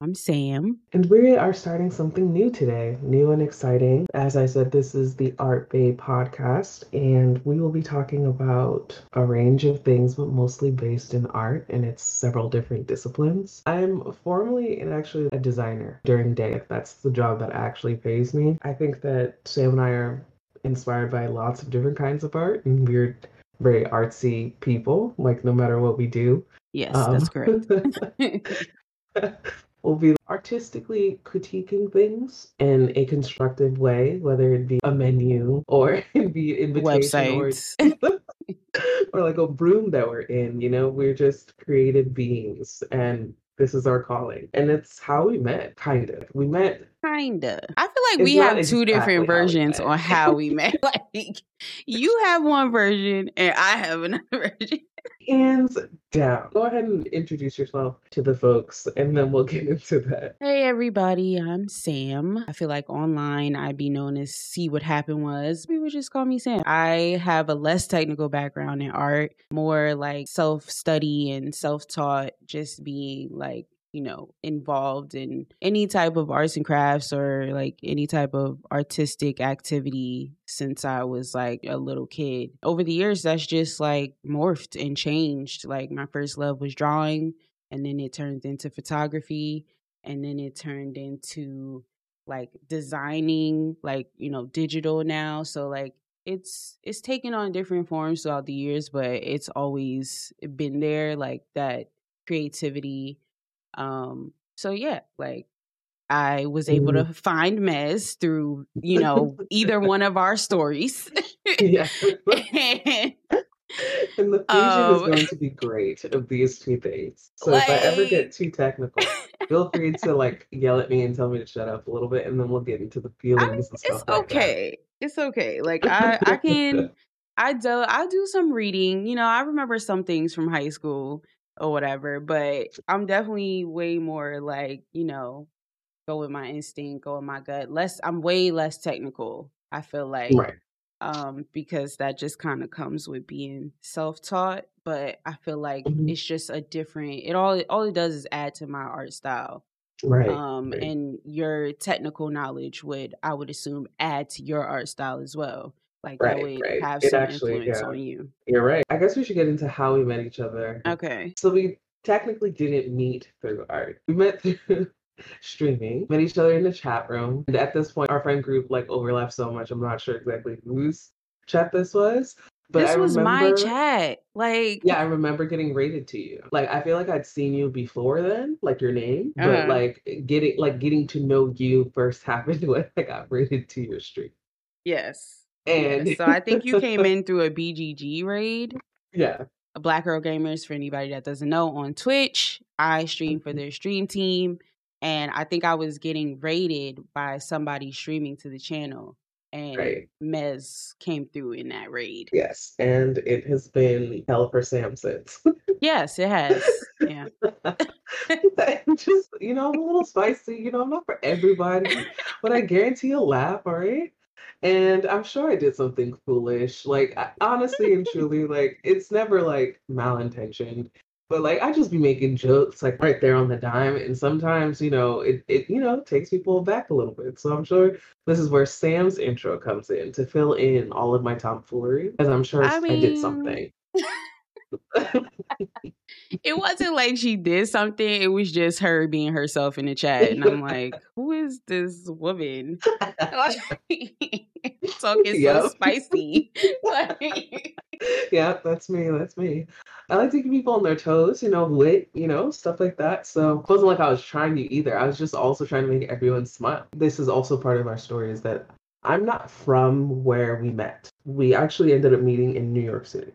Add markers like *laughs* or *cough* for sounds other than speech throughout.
I'm Sam. And we are starting something new today, new and exciting. As I said, this is the Art Bay podcast, and we will be talking about a range of things, but mostly based in art and its several different disciplines. I'm formally and actually a designer during the day. That's the job that actually pays me. I think that Sam and I are inspired by lots of different kinds of art, and we're very artsy people, like no matter what we do. Yes, um, that's correct. *laughs* *laughs* *laughs* we'll be artistically critiquing things in a constructive way, whether it be a menu or *laughs* it be invitation Websites. or, *laughs* or like a room that we're in. You know, we're just creative beings and this is our calling. And it's how we met, kind of. We met Kinda. I feel like it's we have two exactly different versions how on how we met. *laughs* like you have one version and I have another version. Hands down. Go ahead and introduce yourself to the folks and then we'll get into that. Hey everybody, I'm Sam. I feel like online I'd be known as See What Happened Was. People just call me Sam. I have a less technical background in art, more like self study and self taught, just being like you know, involved in any type of arts and crafts or like any type of artistic activity since I was like a little kid. Over the years, that's just like morphed and changed. Like my first love was drawing, and then it turned into photography, and then it turned into like designing, like, you know, digital now. So, like, it's it's taken on different forms throughout the years but it's always been there like that creativity um, so yeah, like I was able mm. to find Mez through, you know, either *laughs* one of our stories. yeah. *laughs* and the fusion um, is going to be great of these two things. So like, if I ever get too technical, feel free to like yell at me and tell me to shut up a little bit, and then we'll get into the *laughs* feelings I and. It's okay. It's okay. Like I, I can, I do, I do some reading. You know, I remember some things from high school or whatever. But I'm definitely way more like, you know, go with my instinct, go with my gut. Less I'm way less technical, I feel like. Right. Um, because that just kind of comes with being self taught. But I feel like mm-hmm. it's just a different it all it all it does is add to my art style. Right. Um right. and your technical knowledge would I would assume add to your art style as well. Like right, that would right. have it some actually, influence yeah. on you. You're right. I guess we should get into how we met each other. Okay. So we technically didn't meet through art. We met *laughs* through streaming, met each other in the chat room. And at this point, our friend group like overlapped so much. I'm not sure exactly whose chat this was. But this I was remember, my chat. Like Yeah, I remember getting raided to you. Like I feel like I'd seen you before then, like your name. Uh-huh. But like getting like getting to know you first *laughs* happened when I got raided to your stream. Yes. And so I think you came in through a BGG raid. *laughs* Yeah. Black Girl Gamers, for anybody that doesn't know, on Twitch. I stream for mm-hmm. their stream team. And I think I was getting raided by somebody streaming to the channel. And right. Mez came through in that raid. Yes. And it has been hell for Sam since. *laughs* yes, it has. Yeah. *laughs* just, you know, I'm a little spicy. You know, I'm not for everybody, but I guarantee you'll laugh, all right? And I'm sure I did something foolish. Like honestly and truly, *laughs* like it's never like malintentioned. But like I just be making jokes like right there on the dime. And sometimes, you know, it, it you know, takes people back a little bit. So I'm sure this is where Sam's intro comes in to fill in all of my tomfoolery. Because I'm sure I, mean... I did something. *laughs* it wasn't like she did something. It was just her being herself in the chat. And I'm like, who is this woman? *laughs* Talking yep. so spicy. *laughs* yeah, that's me. That's me. I like to keep people on their toes, you know, lit, you know, stuff like that. So it wasn't like I was trying to either. I was just also trying to make everyone smile. This is also part of our story is that I'm not from where we met. We actually ended up meeting in New York City.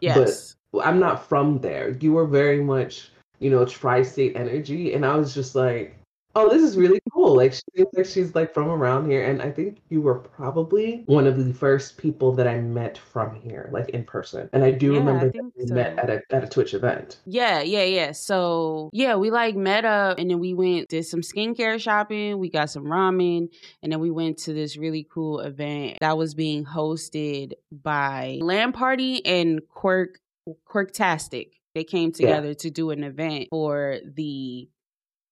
Yes. I'm not from there. You were very much, you know, tri-state energy, and I was just like, oh, this is really cool. Like she's like she's like from around here, and I think you were probably one of the first people that I met from here, like in person. And I do yeah, remember I that we so. met at a at a Twitch event. Yeah, yeah, yeah. So yeah, we like met up, and then we went did some skincare shopping. We got some ramen, and then we went to this really cool event that was being hosted by Land Party and Quirk Quirktastic. They came together yeah. to do an event for the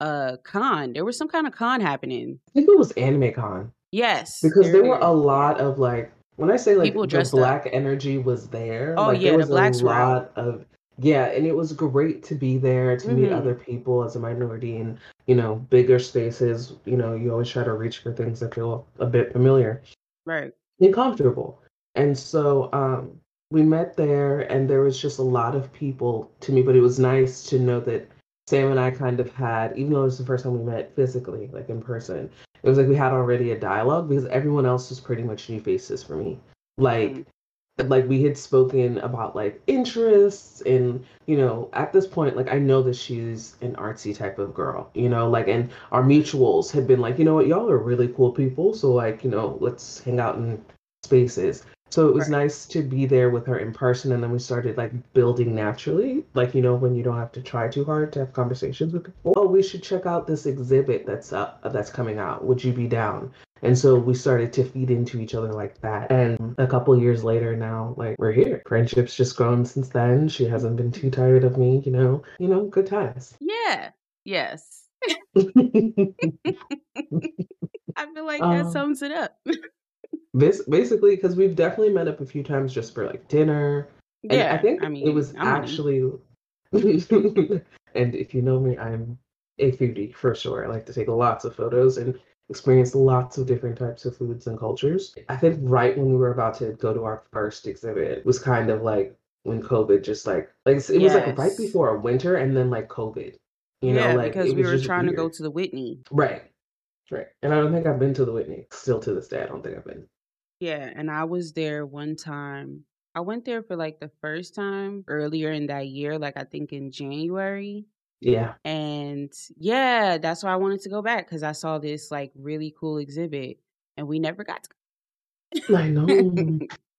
uh con. There was some kind of con happening. I think it was Anime Con. Yes. Because there, there were a lot of like when I say like People the black up. energy was there. Oh like, yeah, there was the black a lot of yeah, and it was great to be there to mm-hmm. meet other people as a minority in you know bigger spaces. You know, you always try to reach for things that feel a bit familiar, right, and comfortable. And so um, we met there, and there was just a lot of people to me. But it was nice to know that Sam and I kind of had, even though it was the first time we met physically, like in person, it was like we had already a dialogue because everyone else was pretty much new faces for me. Like mm-hmm like we had spoken about like interests and you know at this point like i know that she's an artsy type of girl you know like and our mutuals had been like you know what y'all are really cool people so like you know let's hang out in spaces so it was right. nice to be there with her in person and then we started like building naturally like you know when you don't have to try too hard to have conversations with people oh we should check out this exhibit that's up that's coming out would you be down and so we started to feed into each other like that. And a couple years later now, like we're here. Friendship's just grown since then. She hasn't been too tired of me, you know. You know, good times. Yeah. Yes. *laughs* *laughs* I feel like that um, sums it up. *laughs* this basically because we've definitely met up a few times just for like dinner. And yeah, I think I mean, it was I'm actually. *laughs* and if you know me, I'm a foodie for sure. I like to take lots of photos, and experience lots of different types of foods and cultures. I think right when we were about to go to our first exhibit was kind of like when COVID just like like it yes. was like right before winter and then like COVID. You yeah, know, like because we were trying weird. to go to the Whitney. Right. Right. And I don't think I've been to the Whitney. Still to this day, I don't think I've been. Yeah, and I was there one time. I went there for like the first time earlier in that year, like I think in January. Yeah. And yeah, that's why I wanted to go back because I saw this like really cool exhibit and we never got to I know. *laughs* *laughs*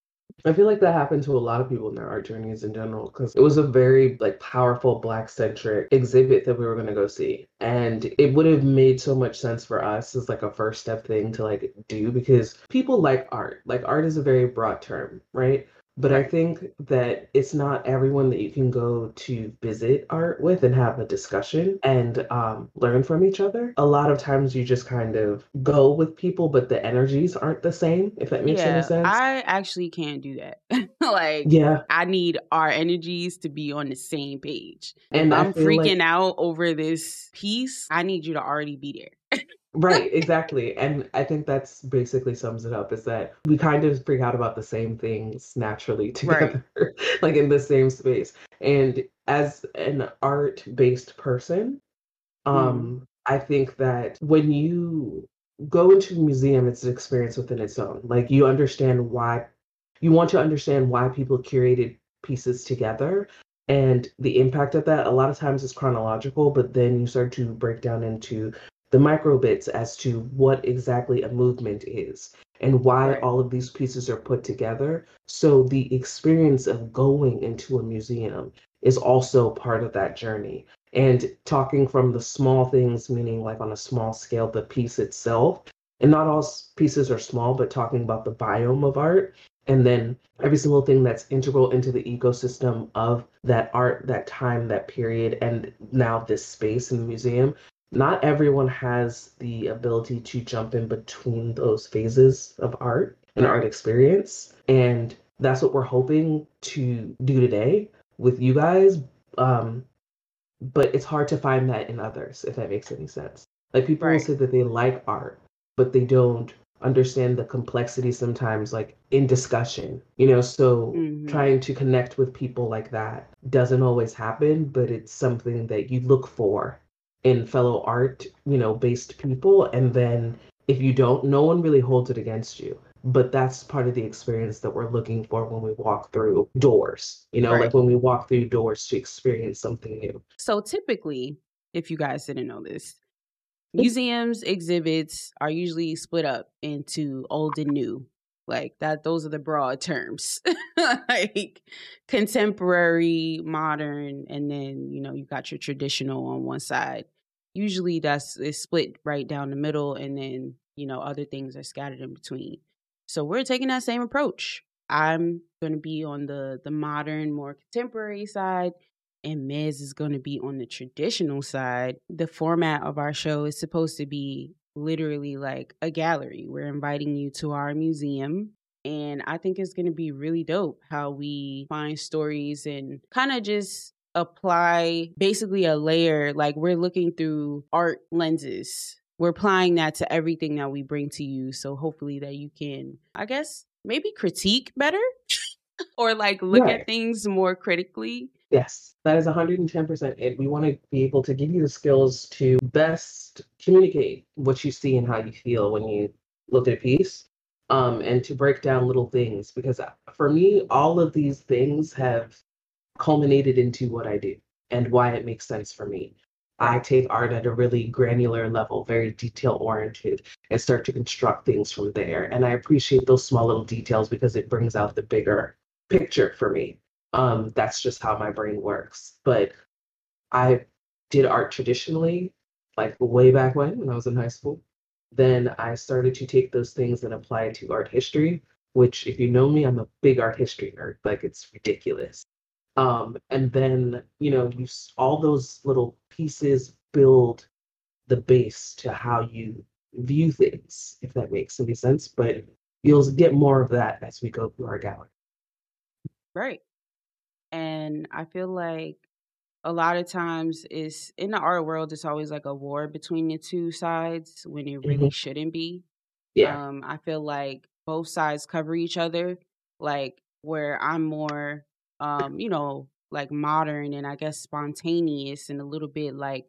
I feel like that happened to a lot of people in their art journeys in general because it was a very like powerful black centric exhibit that we were going to go see. And it would have made so much sense for us as like a first step thing to like do because people like art. Like art is a very broad term right but I think that it's not everyone that you can go to visit art with and have a discussion and um, learn from each other. A lot of times you just kind of go with people, but the energies aren't the same, if that makes yeah, any sense. I actually can't do that. *laughs* like, yeah, I need our energies to be on the same page. And if I'm freaking like... out over this piece, I need you to already be there. *laughs* right exactly and i think that's basically sums it up is that we kind of freak out about the same things naturally *laughs* together right. like in the same space and as an art based person um mm. i think that when you go into a museum it's an experience within its own like you understand why you want to understand why people curated pieces together and the impact of that a lot of times is chronological but then you start to break down into the micro bits as to what exactly a movement is and why all of these pieces are put together. So the experience of going into a museum is also part of that journey. And talking from the small things, meaning like on a small scale, the piece itself, and not all pieces are small, but talking about the biome of art, and then every single thing that's integral into the ecosystem of that art, that time, that period, and now this space in the museum not everyone has the ability to jump in between those phases of art and art experience. And that's what we're hoping to do today with you guys. Um, but it's hard to find that in others, if that makes any sense. Like people right. will say that they like art, but they don't understand the complexity sometimes like in discussion you know so mm-hmm. trying to connect with people like that doesn't always happen but it's something that you look for in fellow art, you know, based people. And then if you don't, no one really holds it against you. But that's part of the experience that we're looking for when we walk through doors, you know, right. like when we walk through doors to experience something new. So typically, if you guys didn't know this, mm. museums exhibits are usually split up into old and new like that those are the broad terms *laughs* like contemporary modern and then you know you got your traditional on one side usually that's it's split right down the middle and then you know other things are scattered in between so we're taking that same approach i'm going to be on the the modern more contemporary side and Mez is going to be on the traditional side. The format of our show is supposed to be literally like a gallery. We're inviting you to our museum. And I think it's going to be really dope how we find stories and kind of just apply basically a layer. Like we're looking through art lenses. We're applying that to everything that we bring to you. So hopefully that you can, I guess, maybe critique better *laughs* or like look right. at things more critically Yes, that is 110% it. We want to be able to give you the skills to best communicate what you see and how you feel when you look at a piece um, and to break down little things. Because uh, for me, all of these things have culminated into what I do and why it makes sense for me. I take art at a really granular level, very detail oriented, and start to construct things from there. And I appreciate those small little details because it brings out the bigger picture for me. Um, that's just how my brain works. But I did art traditionally, like way back when, when I was in high school. Then I started to take those things and apply it to art history, which, if you know me, I'm a big art history nerd. Like it's ridiculous. Um, and then you know, you all those little pieces build the base to how you view things, if that makes any sense. But you'll get more of that as we go through our gallery. Right. And I feel like a lot of times it's in the art world it's always like a war between the two sides when it really mm-hmm. shouldn't be. Yeah. Um I feel like both sides cover each other like where I'm more um you know like modern and I guess spontaneous and a little bit like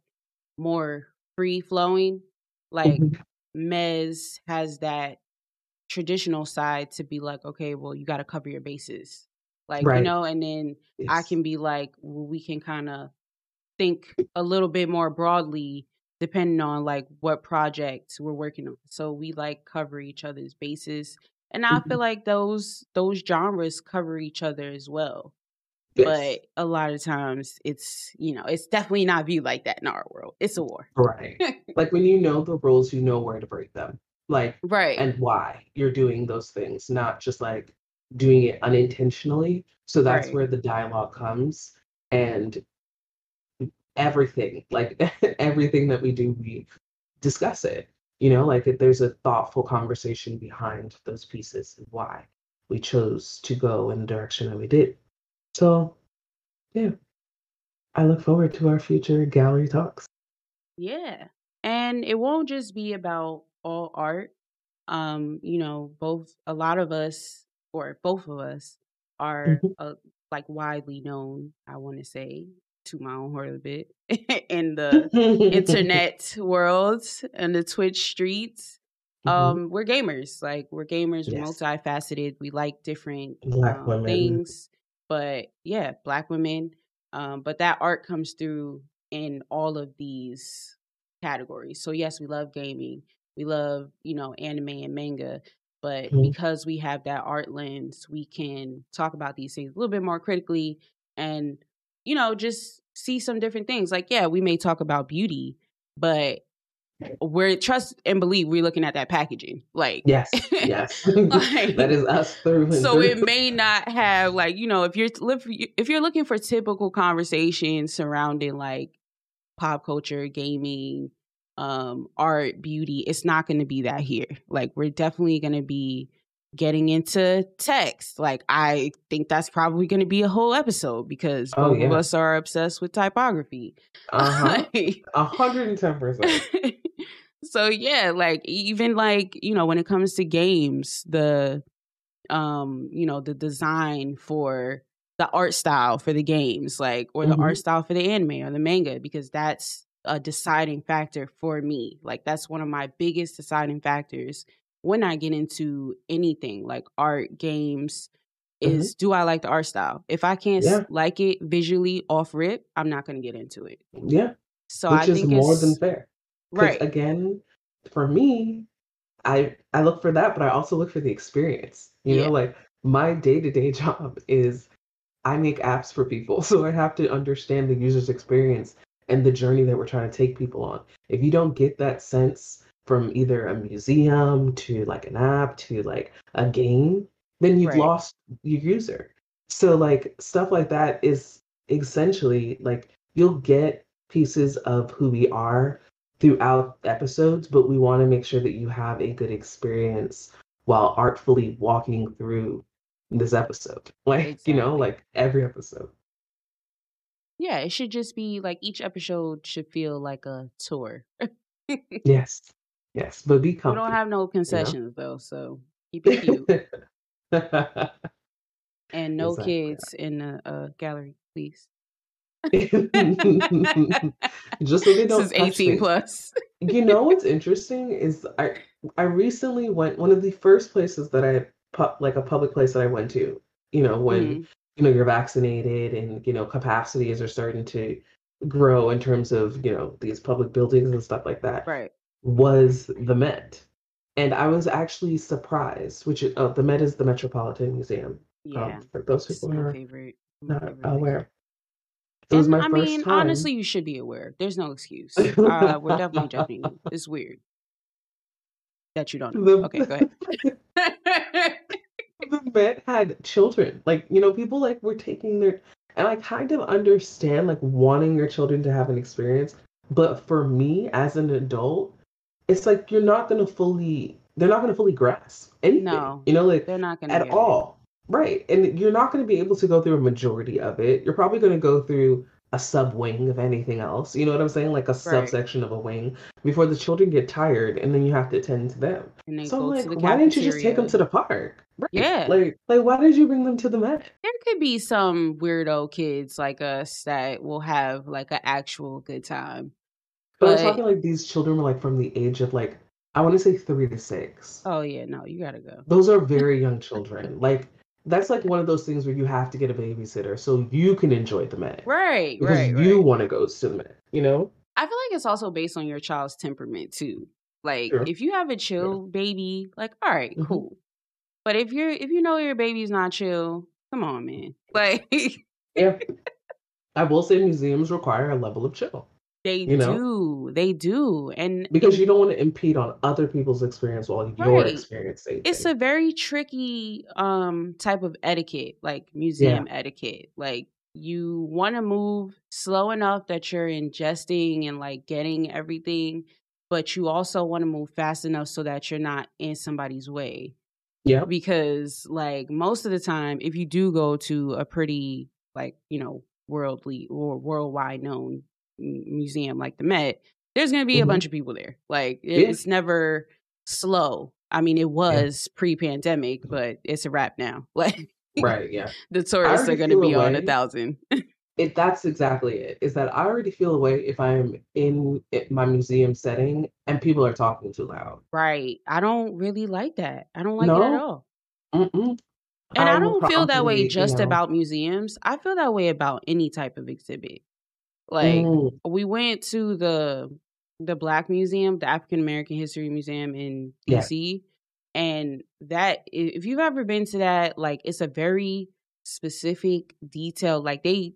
more free flowing like mm-hmm. Mez has that traditional side to be like okay well you got to cover your bases like right. you know and then yes. i can be like well, we can kind of think a little bit more broadly depending on like what projects we're working on so we like cover each other's bases and mm-hmm. i feel like those those genres cover each other as well yes. but a lot of times it's you know it's definitely not viewed like that in our world it's a war right *laughs* like when you know the rules you know where to break them like right and why you're doing those things not just like doing it unintentionally. So that's right. where the dialogue comes and everything, like *laughs* everything that we do, we discuss it. You know, like if there's a thoughtful conversation behind those pieces and why we chose to go in the direction that we did. So, yeah, I look forward to our future gallery talks. Yeah. And it won't just be about all art. Um, you know, both a lot of us or both of us are mm-hmm. uh, like widely known, I want to say, to my own heart a bit, *laughs* in the *laughs* internet world and the Twitch streets. Mm-hmm. Um, we're gamers. Like we're gamers. Yes. We're multifaceted. We like different um, things. But yeah, black women. Um, but that art comes through in all of these categories. So yes, we love gaming. We love, you know, anime and manga but mm-hmm. because we have that art lens we can talk about these things a little bit more critically and you know just see some different things like yeah we may talk about beauty but we're trust and believe we're looking at that packaging like yes yes *laughs* like, that is us through so through. it may not have like you know if you're if you're looking for typical conversations surrounding like pop culture gaming um art beauty it's not going to be that here like we're definitely going to be getting into text like i think that's probably going to be a whole episode because oh, both yeah. of us are obsessed with typography uh-huh *laughs* 110% *laughs* so yeah like even like you know when it comes to games the um you know the design for the art style for the games like or the mm-hmm. art style for the anime or the manga because that's a deciding factor for me. Like that's one of my biggest deciding factors when I get into anything like art, games, mm-hmm. is mm-hmm. do I like the art style? If I can't yeah. like it visually off rip, I'm not going to get into it. Yeah. So Which I is more than fair. Right. Again, for me, I I look for that, but I also look for the experience. You yeah. know, like my day to day job is I make apps for people, *laughs* so I have to understand the user's experience and the journey that we're trying to take people on. If you don't get that sense from either a museum to like an app to like a game, then you've right. lost your user. So like stuff like that is essentially like you'll get pieces of who we are throughout episodes, but we want to make sure that you have a good experience while artfully walking through this episode. *laughs* Like, exactly. you know, like every episode. Yeah, it should just be like each episode should feel like a tour. *laughs* yes. Yes. But be comfy. We don't have no concessions you know? though, so *laughs* keep it cute. and no exactly. kids in the uh, gallery, please. *laughs* Just so they *laughs* don't. This is eighteen plus. you know what's interesting is I I recently went one of the first places that I like a public place that I went to. You know when mm. you know you're vaccinated and you know capacities are starting to grow in terms of you know these public buildings and stuff like that. Right. Was the Met, and I was actually surprised. Which is, oh, the Met is the Metropolitan Museum. Um, yeah. Um, for those people who are favorite, not aware. It was my I first mean, time. honestly, you should be aware. There's no excuse. Uh, we're definitely *laughs* judging you. It's weird that you don't know. The, okay, go ahead. *laughs* the Met had children. Like, you know, people like were taking their and I kind of understand like wanting your children to have an experience. But for me as an adult, it's like you're not gonna fully they're not gonna fully grasp anything. No. You know, like they're not gonna at all. Right. And you're not to be able to go through a majority of it. You're probably to go through a sub wing of anything else. You know what I'm saying? Like a right. subsection of a wing before the children get tired and then you have to attend to them. so like, why didn't you just take them to the park? Right. Yeah. Like, like why did you bring them to the Met? There could be some weirdo kids like us that will have like an actual good time. But, I'm talking like these children were like from the age of like I want to say three to six. Oh yeah, no, you gotta go. Those are very young children. Like that's like one of those things where you have to get a babysitter so you can enjoy the Met. Right, because right. You right. want to go to the Met, you know? I feel like it's also based on your child's temperament too. Like sure. if you have a chill baby, like all right, mm-hmm. cool. But if you're if you know your baby's not chill, come on, man. *laughs* Like Yeah. I will say museums require a level of chill. They you know? do. They do. And because you don't want to impede on other people's experience while right. you're experiencing. It's a very tricky um type of etiquette, like museum yeah. etiquette. Like you want to move slow enough that you're ingesting and like getting everything, but you also want to move fast enough so that you're not in somebody's way. Yeah. Because like most of the time if you do go to a pretty like, you know, worldly or worldwide known museum like the Met, there's going to be mm-hmm. a bunch of people there. Like it's yeah. never slow. I mean, it was yeah. pre-pandemic, but it's a wrap now. *laughs* Like right, yeah. the tourists are going to be on a thousand. it that's exactly it. Is that I already feel away if I'm in my museum setting and people are talking too loud. Right. I don't really like that. I don't like no. it at all. Mm-mm. And I, I don't feel that way just you know, about museums. I feel that way about any type of exhibit. Like mm. we went to the the Black Museum, the African American History Museum in DC. Yeah. And that if you've ever been to that, like it's a very specific detail. Like they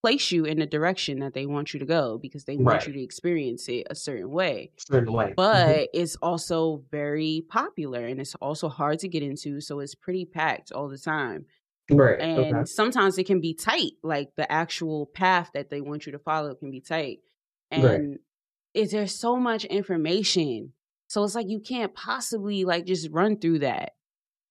place you in the direction that they want you to go because they want right. you to experience it a certain way. Certain way. Mm-hmm. But mm-hmm. it's also very popular and it's also hard to get into. So it's pretty packed all the time. Right. And okay. sometimes it can be tight, like the actual path that they want you to follow can be tight. And right. is there so much information? So it's like you can't possibly like just run through that.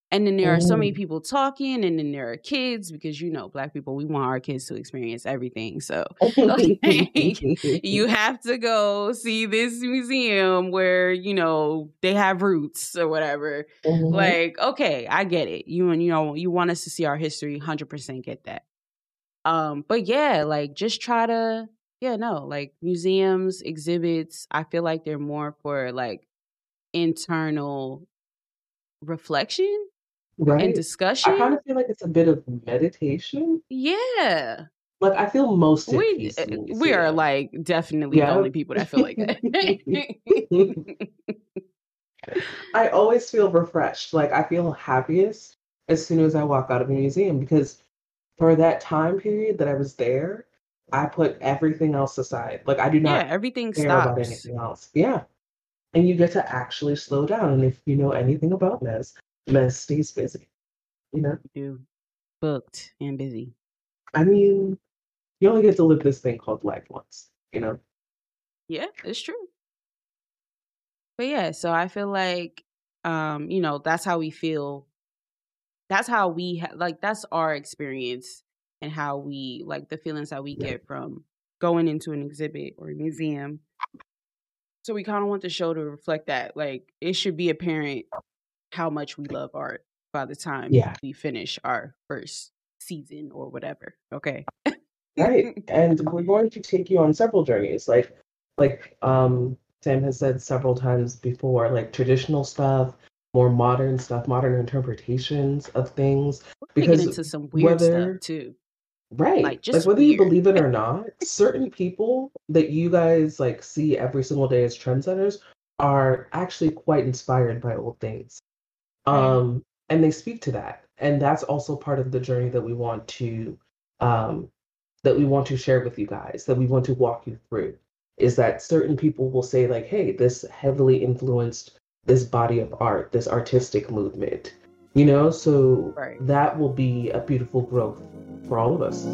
And then there are so many mm. people talking, and then there are kids because you know, black people, we want our kids to experience everything. So *laughs* *laughs* you *laughs* have to go see this museum where you know they have roots or whatever. Mm-hmm. Like, okay, I get it. You and you know, you want us to see our history, hundred percent get that. Um, but yeah, like just try to, yeah, no, like museums, exhibits. I feel like they're more for like internal reflection right? and discussion. I kind of feel like it's a bit of meditation. Yeah. Like I feel most we uh, we are like definitely yeah. the only people that feel like that. *laughs* I always feel refreshed. Like I feel happiest as soon as I walk out of a museum because for that time period that I was there, I put everything else aside. Like I do not yeah, everything care stops. about anything else. Yeah. And you get to actually slow down. And if you know anything about Mez, Mez stays busy. You know? You do. Booked and busy. I mean, you only get to live this thing called life once, you know? Yeah, it's true. But yeah, so I feel like um, you know, that's how we feel. That's how we ha- like that's our experience and how we like the feelings that we Yeah. get from going into an exhibit or a museum. So we kind of want the show to reflect that. Like it should be apparent how much we love art by the time Yeah. we finish our first season or whatever. Okay. Right. *laughs* And we're going to take you on several journeys. Like like um Sam has said several times before, like traditional stuff, more modern stuff, modern interpretations of things. We're Because into some weird whether stuff too. Right. Like Like whether you believe it or *laughs* not, certain people that you guys like see every single day as trendsetters are actually quite inspired by old things. Um, and they speak to that. And that's also part of the journey that we want to um that we want to share with you guys, that we want to walk you through. Is that certain people will say, like, hey, this heavily influenced this body of art, this artistic movement. You know, so Right. that will be a beautiful growth for all of us.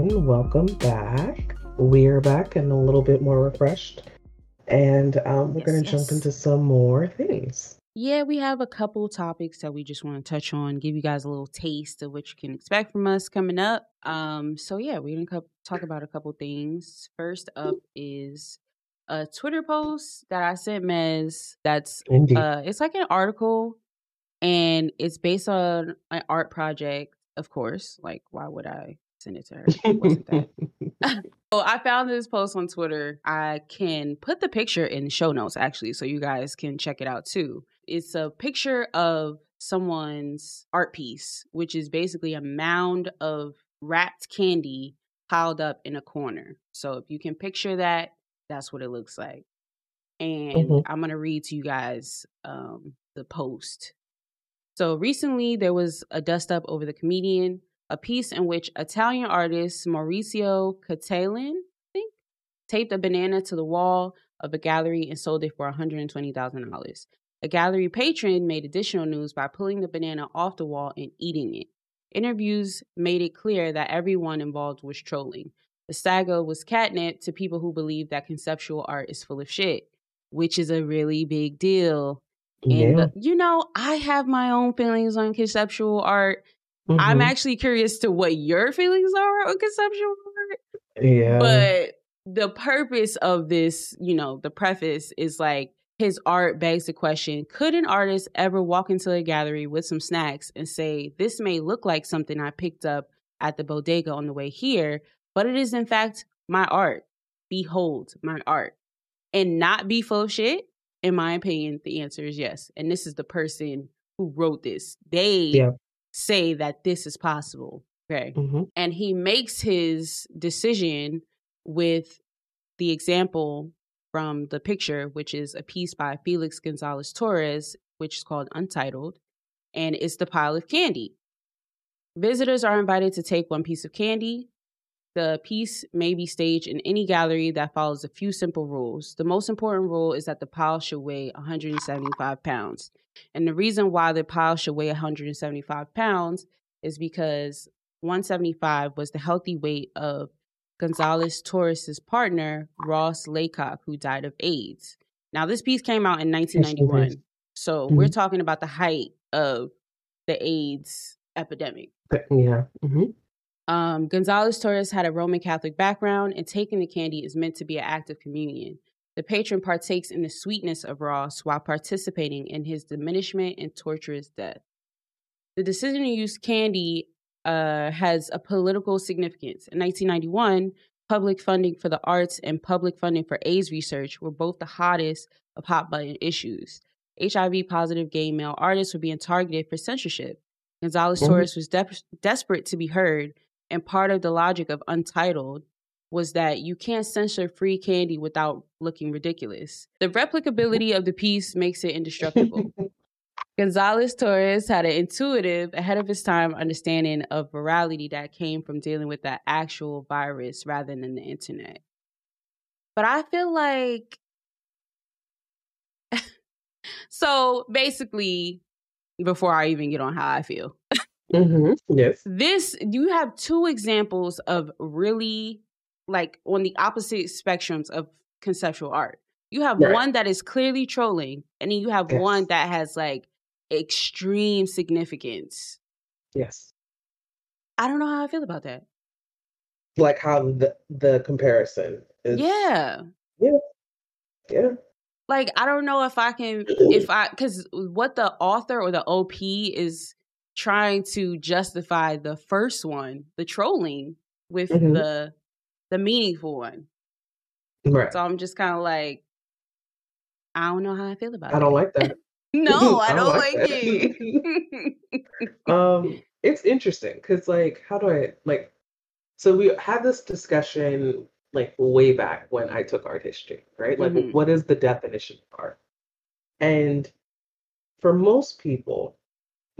Everyone, welcome back. We're back and a little bit more refreshed. And um, we're Yes, going to jump into some more things. Yeah, we have a couple topics that we just want to touch on, give you guys a little taste of what you can expect from us coming up. Um, so yeah, we're gonna talk about a couple things. First up is a Twitter post that I sent Mez. That's uh, it's like an article, and it's based on an art project. Of course, like why would I send it to her? Wasn't that. *laughs* *laughs* So I found this post on Twitter. I can put the picture in the show notes actually, so you guys can check it out too. It's a picture of someone's art piece, which is basically a mound of wrapped candy piled up in a corner. So if you can picture that, that's what it looks like. And Mhm. I'm gonna read to you guys um, the post. So recently there was a dust up over the comedian, a piece in which Italian artist Maurizio Cattelan, I think, taped a banana to the wall of a gallery and sold it for $120,000. A gallery patron made additional news by pulling the banana off the wall and eating it. Interviews made it clear that everyone involved was trolling. The saga was catnip to people who believe that conceptual art is full of shit, which is a really big deal. And yeah. you know, I have my own feelings on conceptual art. I'm Mhm. actually curious to what your feelings are on conceptual art. yeah. But the purpose of this, you know, the preface is like his art begs the question Could an artist ever walk into a gallery with some snacks and say, This may look like something I picked up at the bodega on the way here, but it is in fact my art? Behold my art. And not be full of shit? In my opinion, the answer is yes. And this is the person who wrote this. They Yeah. Say that this is possible. Okay Mhm. and he makes his decision with the example from the picture, which is a piece by Felix Gonzalez Torres, which is called Untitled, and it's the pile of candy. Visitors are invited to take one piece of candy. The piece may be staged in any gallery that follows a few simple rules. The most important rule is that the pile should weigh 175 pounds. And the reason why the pile should weigh 175 pounds is because 175 was the healthy weight of Gonzalez Torres's partner, Ross Laycock, who died of AIDS. Now, this piece came out in 1991. So we're talking about the height of the AIDS epidemic. Yeah. Mhm. Um, Gonzalez Torres had a Roman Catholic background, and taking the candy is meant to be an act of communion. The patron partakes in the sweetness of Ross while participating in his diminishment and torturous death. The decision to use candy uh, has a political significance. In 1991, public funding for the arts and public funding for AIDS research were both the hottest of hot button issues. HIV positive gay male artists were being targeted for censorship. Gonzalez. Torres was de- desperate to be heard, and part of the logic of Untitled was that you can't censor free candy without looking ridiculous. The replicability of the piece makes it indestructible. *laughs* Gonzalez Torres had an intuitive, ahead of his time understanding of virality that came from dealing with that actual virus rather than the internet. But I feel like *laughs* so basically, before I even get on how I feel, *laughs* mm-hmm. yes, this you have two examples of really like on the opposite spectrums of conceptual art. You have right. one that is clearly trolling, and then you have yes. one that has like extreme significance. Yes. I don't know how I feel about that. Like how the the comparison is Yeah. Yeah. Yeah. Like I don't know if I can if *clears throat* I cuz what the author or the OP is trying to justify the first one, the trolling with mm-hmm. the the meaningful one. Right. So I'm just kind of like I don't know how I feel about it. I don't like that. *laughs* No, *laughs* I, don't, like, like it. *laughs* um, it's interesting because, like, how do I like? So we had this discussion like way back when I took art history, right? Like, mm-hmm. what is the definition of art? And for most people,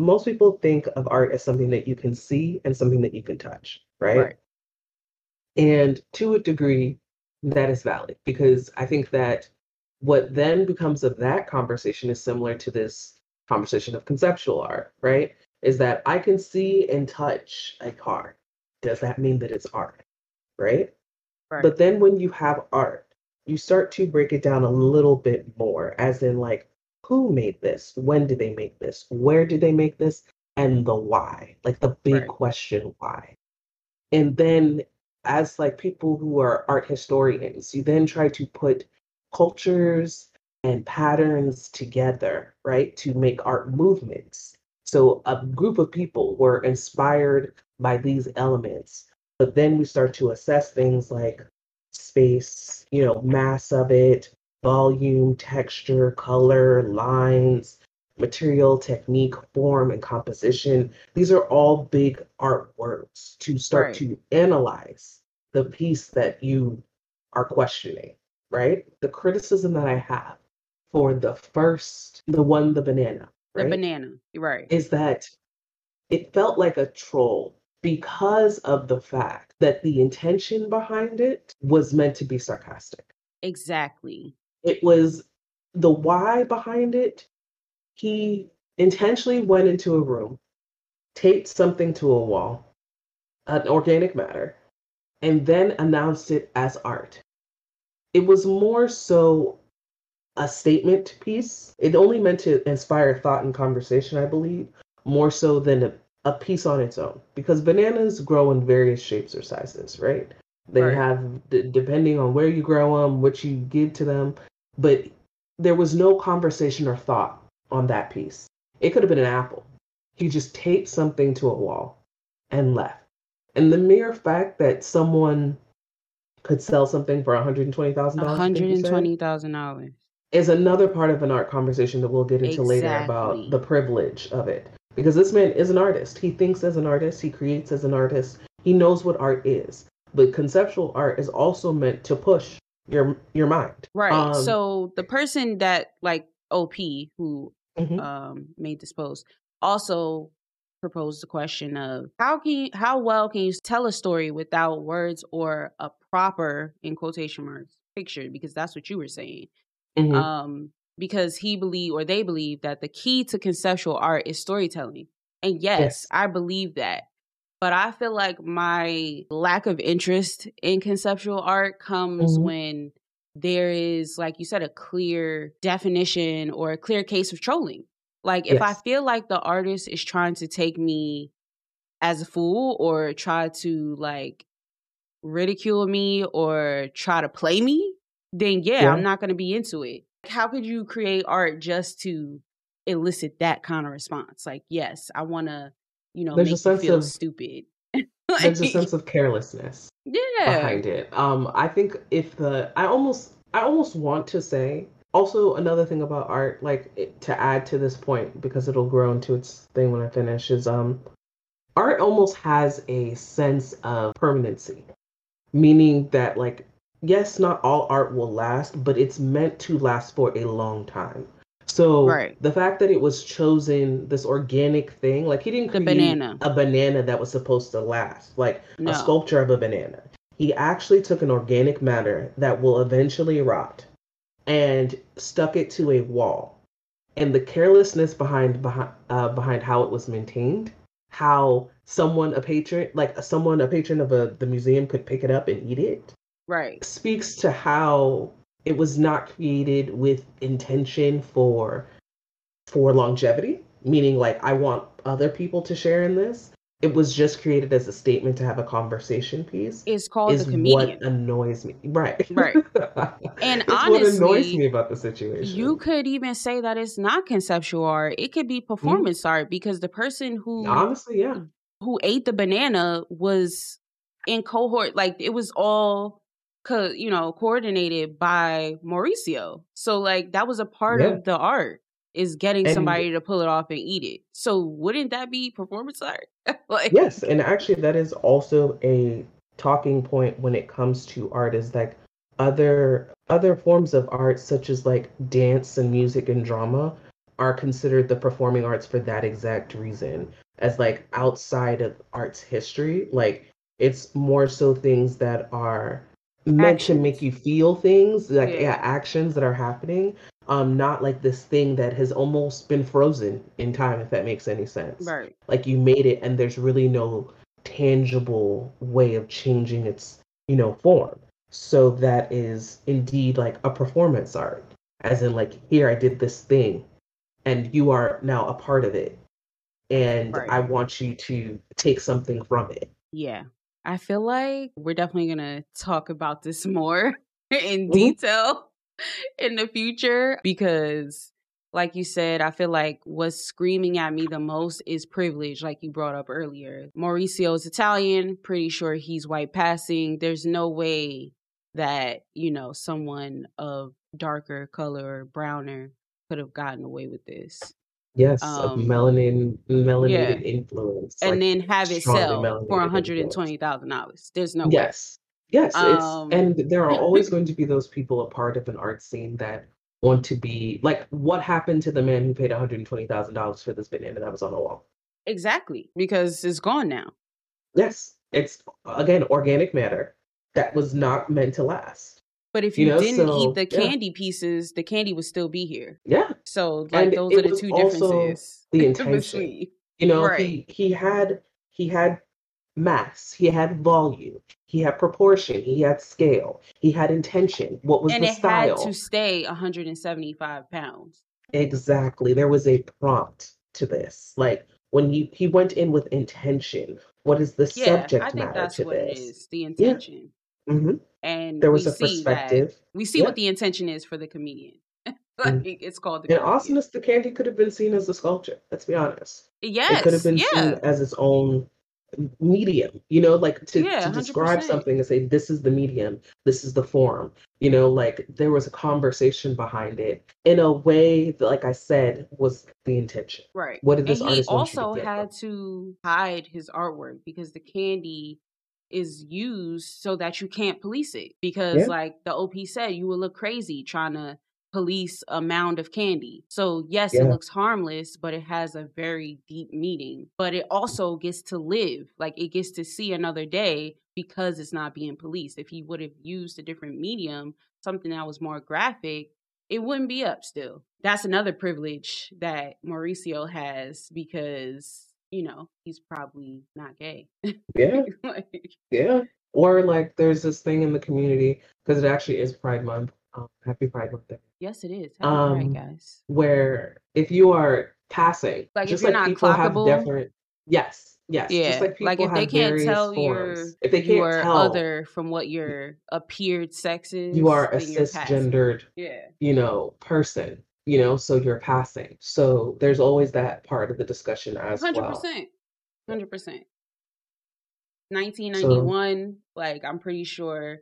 most people think of art as something that you can see and something that you can touch, right? right. And to a degree, that is valid because I think that what then becomes of that conversation is similar to this conversation of conceptual art, right? Is that I can see and touch a car. Does that mean that it's art? Right? right? But then when you have art, you start to break it down a little bit more, as in, like, who made this? When did they make this? Where did they make this? And the why, like the big right. question why. And then, as like people who are art historians, you then try to put cultures and patterns together, right, to make art movements. So a group of people were inspired by these elements, but then we start to assess things like space, you know, mass of it, volume, texture, color, lines, material, technique, form, and composition. These are all big art words to start right. to analyze the piece that you are questioning right? The criticism that I have for the first, the one, the banana, right? The banana, right. Is that it felt like a troll because of the fact that the intention behind it was meant to be sarcastic. Exactly. It was the why behind it. He intentionally went into a room, taped something to a wall, an organic matter, and then announced it as art it was more so a statement piece. It only meant to inspire thought and conversation, I believe, more so than a, a piece on its own. Because bananas grow in various shapes or sizes, right? They right. have, d- depending on where you grow them, what you give to them. But there was no conversation or thought on that piece. It could have been an apple. He just taped something to a wall and left. And the mere fact that someone could sell something for $120,000. $120,000 is another part of an art conversation that we'll get into exactly. later about the privilege of it. Because this man is an artist. He thinks as an artist, he creates as an artist, he knows what art is. But conceptual art is also meant to push your your mind. Right. Um, so the person that like OP who mm-hmm. um made this post also proposed the question of how can you, how well can you tell a story without words or a proper in quotation marks picture because that's what you were saying mm-hmm. um because he believe or they believe that the key to conceptual art is storytelling and yes, yes i believe that but i feel like my lack of interest in conceptual art comes mm-hmm. when there is like you said a clear definition or a clear case of trolling like if yes. I feel like the artist is trying to take me as a fool or try to like ridicule me or try to play me, then yeah, yeah. I'm not going to be into it. How could you create art just to elicit that kind of response? Like, yes, I want to, you know, there's you feel of, stupid. like, *laughs* there's a sense of carelessness yeah. behind it. Um, I think if the I almost I almost want to say also another thing about art like it, to add to this point because it'll grow into its thing when i finish is um art almost has a sense of permanency meaning that like yes not all art will last but it's meant to last for a long time So Right. the fact that it was chosen this organic thing, like he didn't create banana. a banana that was supposed to last, like No. a sculpture of a banana. He actually took an organic matter that will eventually rot and stuck it to a wall. And the carelessness behind behind uh, behind how it was maintained, how someone a patron like someone a patron of a the museum could pick it up and eat it, Right. speaks to how it was not created with intention for for longevity meaning like i want other people to share in this it was just created as a statement to have a conversation piece It's called is the comedian. what annoys me right Right. *laughs* And it's what annoys me about the situation You could even say that it's not conceptual art. It could be mm-hmm. performance art because the person who honestly yeah who ate the banana was in cohort like it was all co- you know coordinated by Maurizio. So like that was a part Yeah. of the art is getting And- somebody to pull it off and eat it. So wouldn't that be performance art? *laughs* like yes and actually that is also a talking point when it comes to art is like other other forms of art such as like dance and music and drama are considered the performing arts for that exact reason as like outside of arts history like it's more so things that are meant to make you feel things like Yeah. yeah actions that are happening um not like this thing that has almost been frozen in time if that makes any sense right. like you made it and there's really no tangible way of changing its you know form so that is indeed like a performance art as in like here i did this thing and you are now a part of it and Right. i want you to take something from it Yeah. I feel like we're definitely going to talk about this *laughs* more in Mhm. detail *laughs* in the future because like you said, I feel like what's screaming at me the most is privilege, like you brought up earlier. Maurizio is Italian, pretty sure he's white passing. There's no way that, you know, someone of darker color or browner could have gotten away with this. Yes Um, melanin melanated yeah. influence And like, then have it sell for melanated influence. $120,000. There's no way. Yes. Yes, it's Um, and there are always *laughs* going to be those people a part of an art scene that want to be like what happened to the man who paid $120,000 for this banana that was on the wall? Exactly, because it's gone now. Yes, it's again organic matter that was not meant to last. But if You you, know, didn't so, eat the yeah. candy pieces, the candy would still be here. Yeah, So like And those are the two differences. the *laughs* intention. you know, Right. he he had he had mass, he had volume, he had proportion, he had scale, he had intention. What was and the it style? had to stay 175 pounds. Exactly. There was a prompt to this. Like when he he went in with intention. What is the Yeah, subject I think matter that's to what this? is, the intention. hmm And There was we a perspective. We see Yeah. what the intention is for the comedian. *laughs* Mm. it's called the And awesomeness, the candy could have been seen as a sculpture. Let's be honest. Yes. it could have been yeah. seen as its own medium. You know, like to, Yeah, to describe 100%. something and say this is the medium, this is the form. You know, like there was a conversation behind it in a way that, like I said, was the intention. Right. What did this and he artist want you to also get from had to hide his artwork because the candy is used so that you can't police it. Because, Yeah. like the OP said, you will look crazy trying to police a mound of candy. So, yes, Yeah. it looks harmless, but it has a very deep meaning. But it also gets to live, like it gets to see another day because it's not being policed. If he would have used a different medium, something that was more graphic, it wouldn't be up still. That's another privilege that Maurizio has because, you know, he's probably not gay. Yeah. *laughs* Like, Yeah. Or like there's this thing in the community because it actually is Pride Month. Um, happy Pride Month Day. yes, it is. Happy Um, Pride, guys. Where if you are passing, Like, if just you're like not people have different. Yes. Yes. Yeah, Just like people like if they can't tell you're. If they can't tell other from what your appeared sex is, you are a then you're passing. cisgendered, Yeah, you know, person, you know, so you're passing. So there's always that part of the discussion as hundred well. percent, hundred percent. 1991, like I'm pretty sure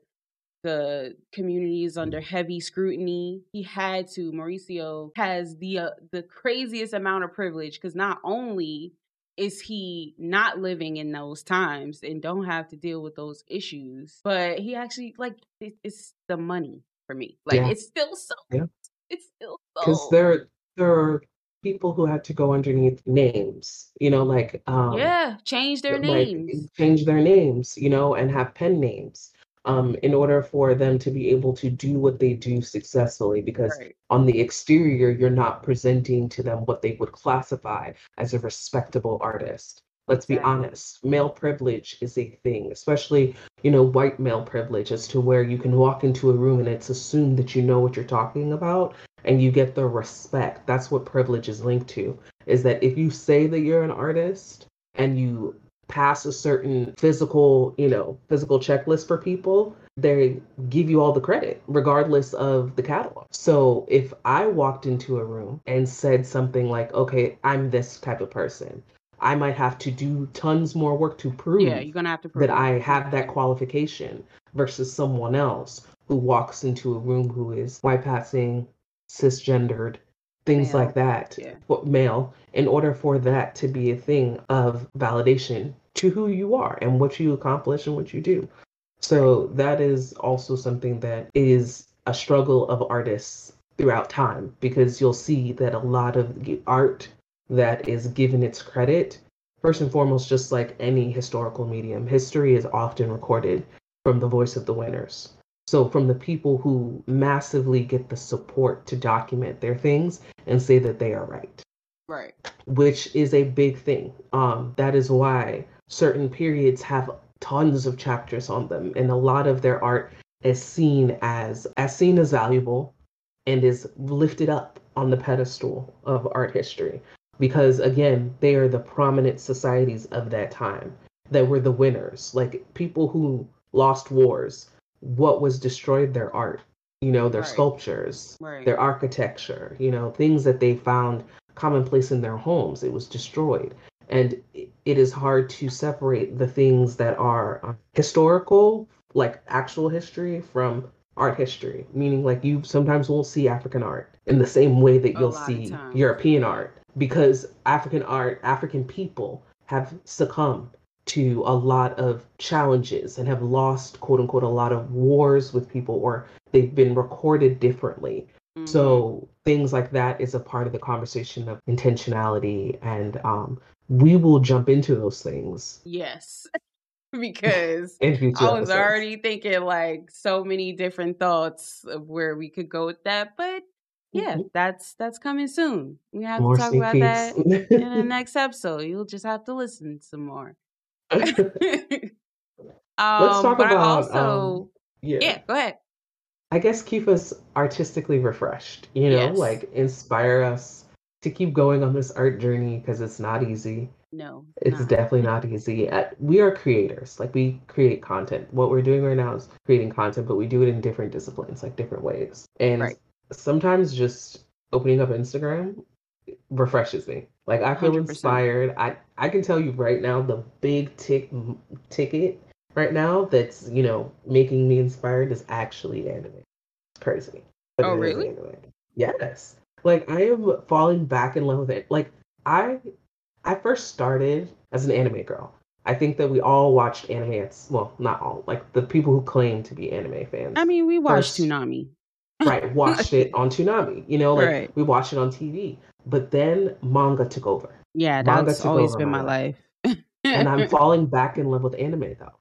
the community is under heavy scrutiny. He had to. Maurizio has the uh, the craziest amount of privilege because not only is he not living in those times and don't have to deal with those issues, but he actually like it, it's the money for me. Like Yeah. it's still so. Yeah. It's still Because there there are people who had to go underneath names, you know, like um yeah, change their like names. change their names, you know, and have pen names um, in order for them to be able to do what they do successfully. Because Right. on the exterior, you're not presenting to them what they would classify as a respectable artist. Let's be honest, male privilege is a thing, especially, you know, white male privilege, as to where you can walk into a room and it's assumed that you know what you're talking about and you get the respect. That's what privilege is linked to, is that if you say that you're an artist and you pass a certain physical, you know, physical checklist for people, they give you all the credit, regardless of the catalog. So if I walked into a room and said something like, okay, I'm this type of person, I might have to do tons more work to prove Yeah, you're gonna have to prove that it. I have that qualification versus someone else who walks into a room who is white passing, cisgendered, things Male, like that, yeah. male, in order for that to be a thing of validation to who you are and what you accomplish and what you do. So that is also something that is a struggle of artists throughout time because you'll see that a lot of the art that is given its credit first and foremost just like any historical medium history is often recorded from the voice of the winners so from the people who massively get the support to document their things and say that they are right Right. which is a big thing. Um, that is why certain periods have tons of chapters on them, and a lot of their art is seen as as seen as valuable and is lifted up on the pedestal of art history because again they are the prominent societies of that time that were the winners. Like people who lost wars what was destroyed? Their art you know their Right. sculptures Right. their architecture you know things that they found commonplace in their homes it was destroyed. And it is hard to separate the things that are uh, historical like actual history from art history. Meaning like you sometimes won't see african art in the same way that A you'll see european art because african art african people have succumbed to a lot of challenges and have lost quote unquote a lot of wars with people or they've been recorded differently Mhm. so things like that is a part of the conversation of intentionality, and um, we will jump into those things yes, *laughs* because *laughs* I was episodes. already thinking like so many different thoughts of where we could go with that, but yeah, Mhm. that's that's coming soon. We have More to talk about that in the *laughs* next episode. You'll just have to listen some more. *laughs* *laughs* Let's um, talk about also um, yeah. yeah, go ahead. I guess keep us artistically refreshed. You know, Yes. like inspire us to keep going on this art journey because it's not easy. No, It's not. definitely not easy. Uh, We are creators. Like we create content. What we're doing right now is creating content, but we do it in different disciplines, like different ways. And Right. Sometimes just opening up Instagram refreshes me. Like I feel 100%. inspired. I I can tell you right now the big tick ticket right now that's you know making me inspired is actually anime. It's crazy. But Oh, really? anime. Yes. Like I am falling back in love with it. Like I I first started as an anime girl. I think that we all watched anime at well, not all, like the people who claim to be anime fans. I mean, we watched First- Toonami. Right, *laughs* watched it on Toonami. You know, like Right. we watched it on TV. But then manga took over. Yeah, Manga that's always been my my life. And I'm *laughs* falling back in love with anime though.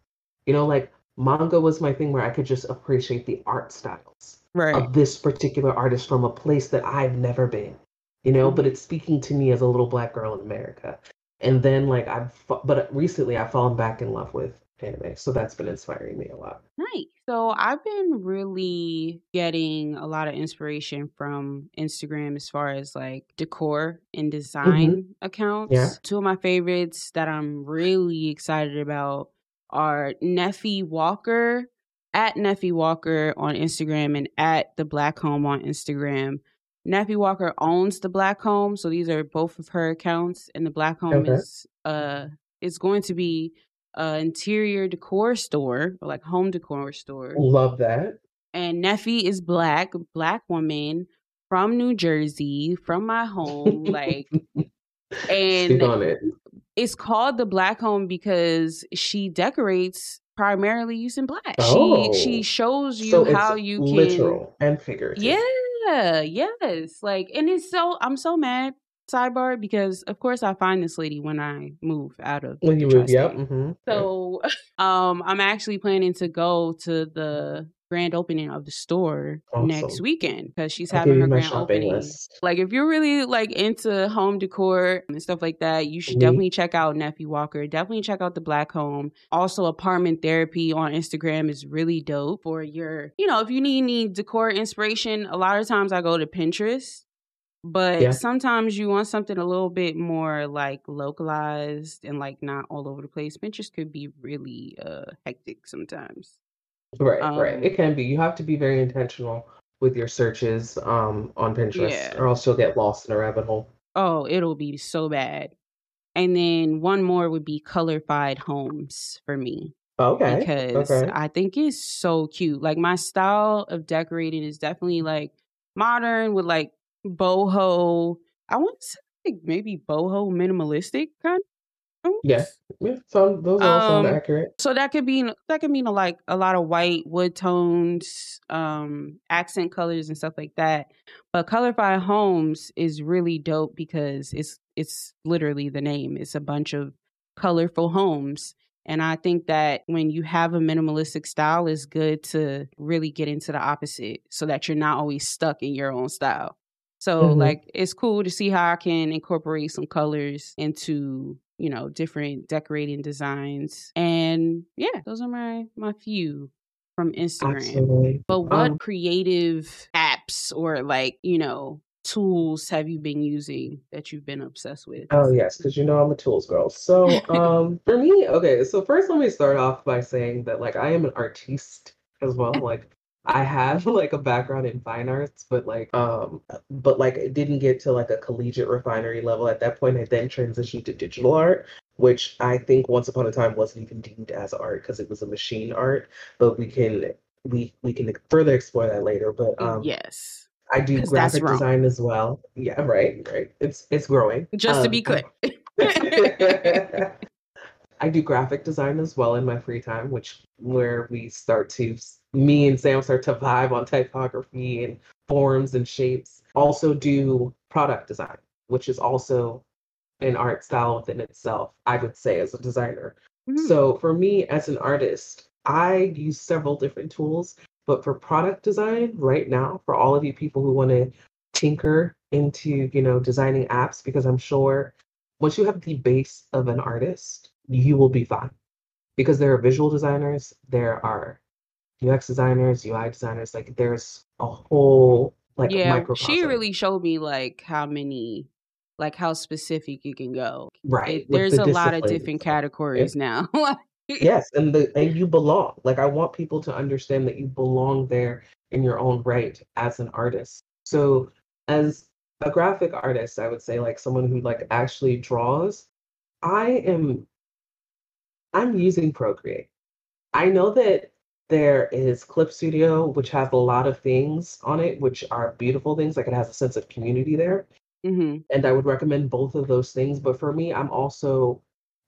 You know, like manga was my thing where I could just appreciate the art styles right. of this particular artist from a place that I've never been, you know, but Mhm. it's speaking to me as a little black girl in America. And then like I've, but recently I've fallen back in love with anime, so that's been inspiring me a lot. Nice. So I've been really getting a lot of inspiration from Instagram as far as like decor and design accounts. Yeah. Two of my favorites that I'm really excited about are Neffy Walker at Neffy Walker on Instagram and at the Black Home on Instagram. Neffy Walker owns the Black Home, so these are both of her accounts, and the Black Home Okay. is uh is going to be an interior decor store, or like home decor store. Love that. And Neffy is black, black woman from New Jersey, from my home. like and Speak on it. it's called the black home because she decorates primarily using black. Oh. She she oh. shows you So how you can literal and figurative. Yeah, yes. Like, and it's so, I'm so mad, sidebar, because of course I find this lady when I move out of When you move, yep. tri-state. hmm So, *laughs* um, I'm actually planning to go to the grand opening of the store next weekend because she's I'll having her grand opening. list. Like, if you're really like into home decor and stuff like that, you should Me. definitely check out Neffy Walker. Definitely check out the Black Home. Also, apartment therapy on Instagram is really dope for your, you know, if you need any decor inspiration. A lot of times I go to Pinterest. But Yeah. sometimes you want something a little bit more like localized and like not all over the place. Pinterest could be really uh hectic sometimes. Right, right. It Um can be. You have to be very intentional with your searches um on Pinterest, yeah. or else you'll get lost in a rabbit hole. Oh, it'll be so bad. And then one more would be colorified homes for me Okay, because okay. I think it's so cute. Like my style of decorating is definitely like modern with like boho. I want to say like maybe boho minimalistic kind of Yeah, yeah. Sound those all sound Um, accurate. so that could be that could mean a, like a lot of white wood tones, um, accent colors and stuff like that. But colorfy homes is really dope because it's it's literally the name. It's a bunch of colorful homes. And I think that when you have a minimalistic style, it's good to really get into the opposite so that you're not always stuck in your own style. So hmm like it's cool to see how I can incorporate some colors into, you know, different decorating designs. And yeah, those are my my few from Instagram. Absolutely. But what Um, creative apps or like, you know, tools have you been using that you've been obsessed with? oh yes, because you know I'm a tools girl. So *laughs* um, for me, okay. So first, let me start off by saying that like I am an artiste as well. Like I have *laughs* like a background in fine arts, but like um, but like it didn't get to like a collegiate refinery level. At that point, I then transitioned to digital art, which I think once upon a time wasn't even deemed as art because it was a machine art. But we can we we can further explore that later. But um, yes. I do graphic design as well. Yeah, right, right. It's it's growing. Just to Um, be clear. *laughs* *laughs* I do graphic design as well in my free time, which where we start to me and Sam start to vibe on typography and forms and shapes. Also do product design, which is also an art style within itself, I would say as a designer. Mhm. So for me as an artist, I use several different tools, but for product design right now, for all of you people who want to tinker into, you know, designing apps, because I'm sure once you have the base of an artist, you will be fine. Because there are visual designers, there are UX designers, UI designers, like there's a whole like Yeah, she really showed me like how many like how specific you can go. Right, It, there's the a lot of different Yeah. categories now. *laughs* Yes, and the and you belong. Like I want people to understand that you belong there in your own right as an artist. So as a graphic artist, I would say like someone who like actually draws, I am I'm using Procreate. I know that there is Clip Studio, which has a lot of things on it, which are beautiful things. Like it has a sense of community there hmm and I would recommend both of those things. But for me, I'm also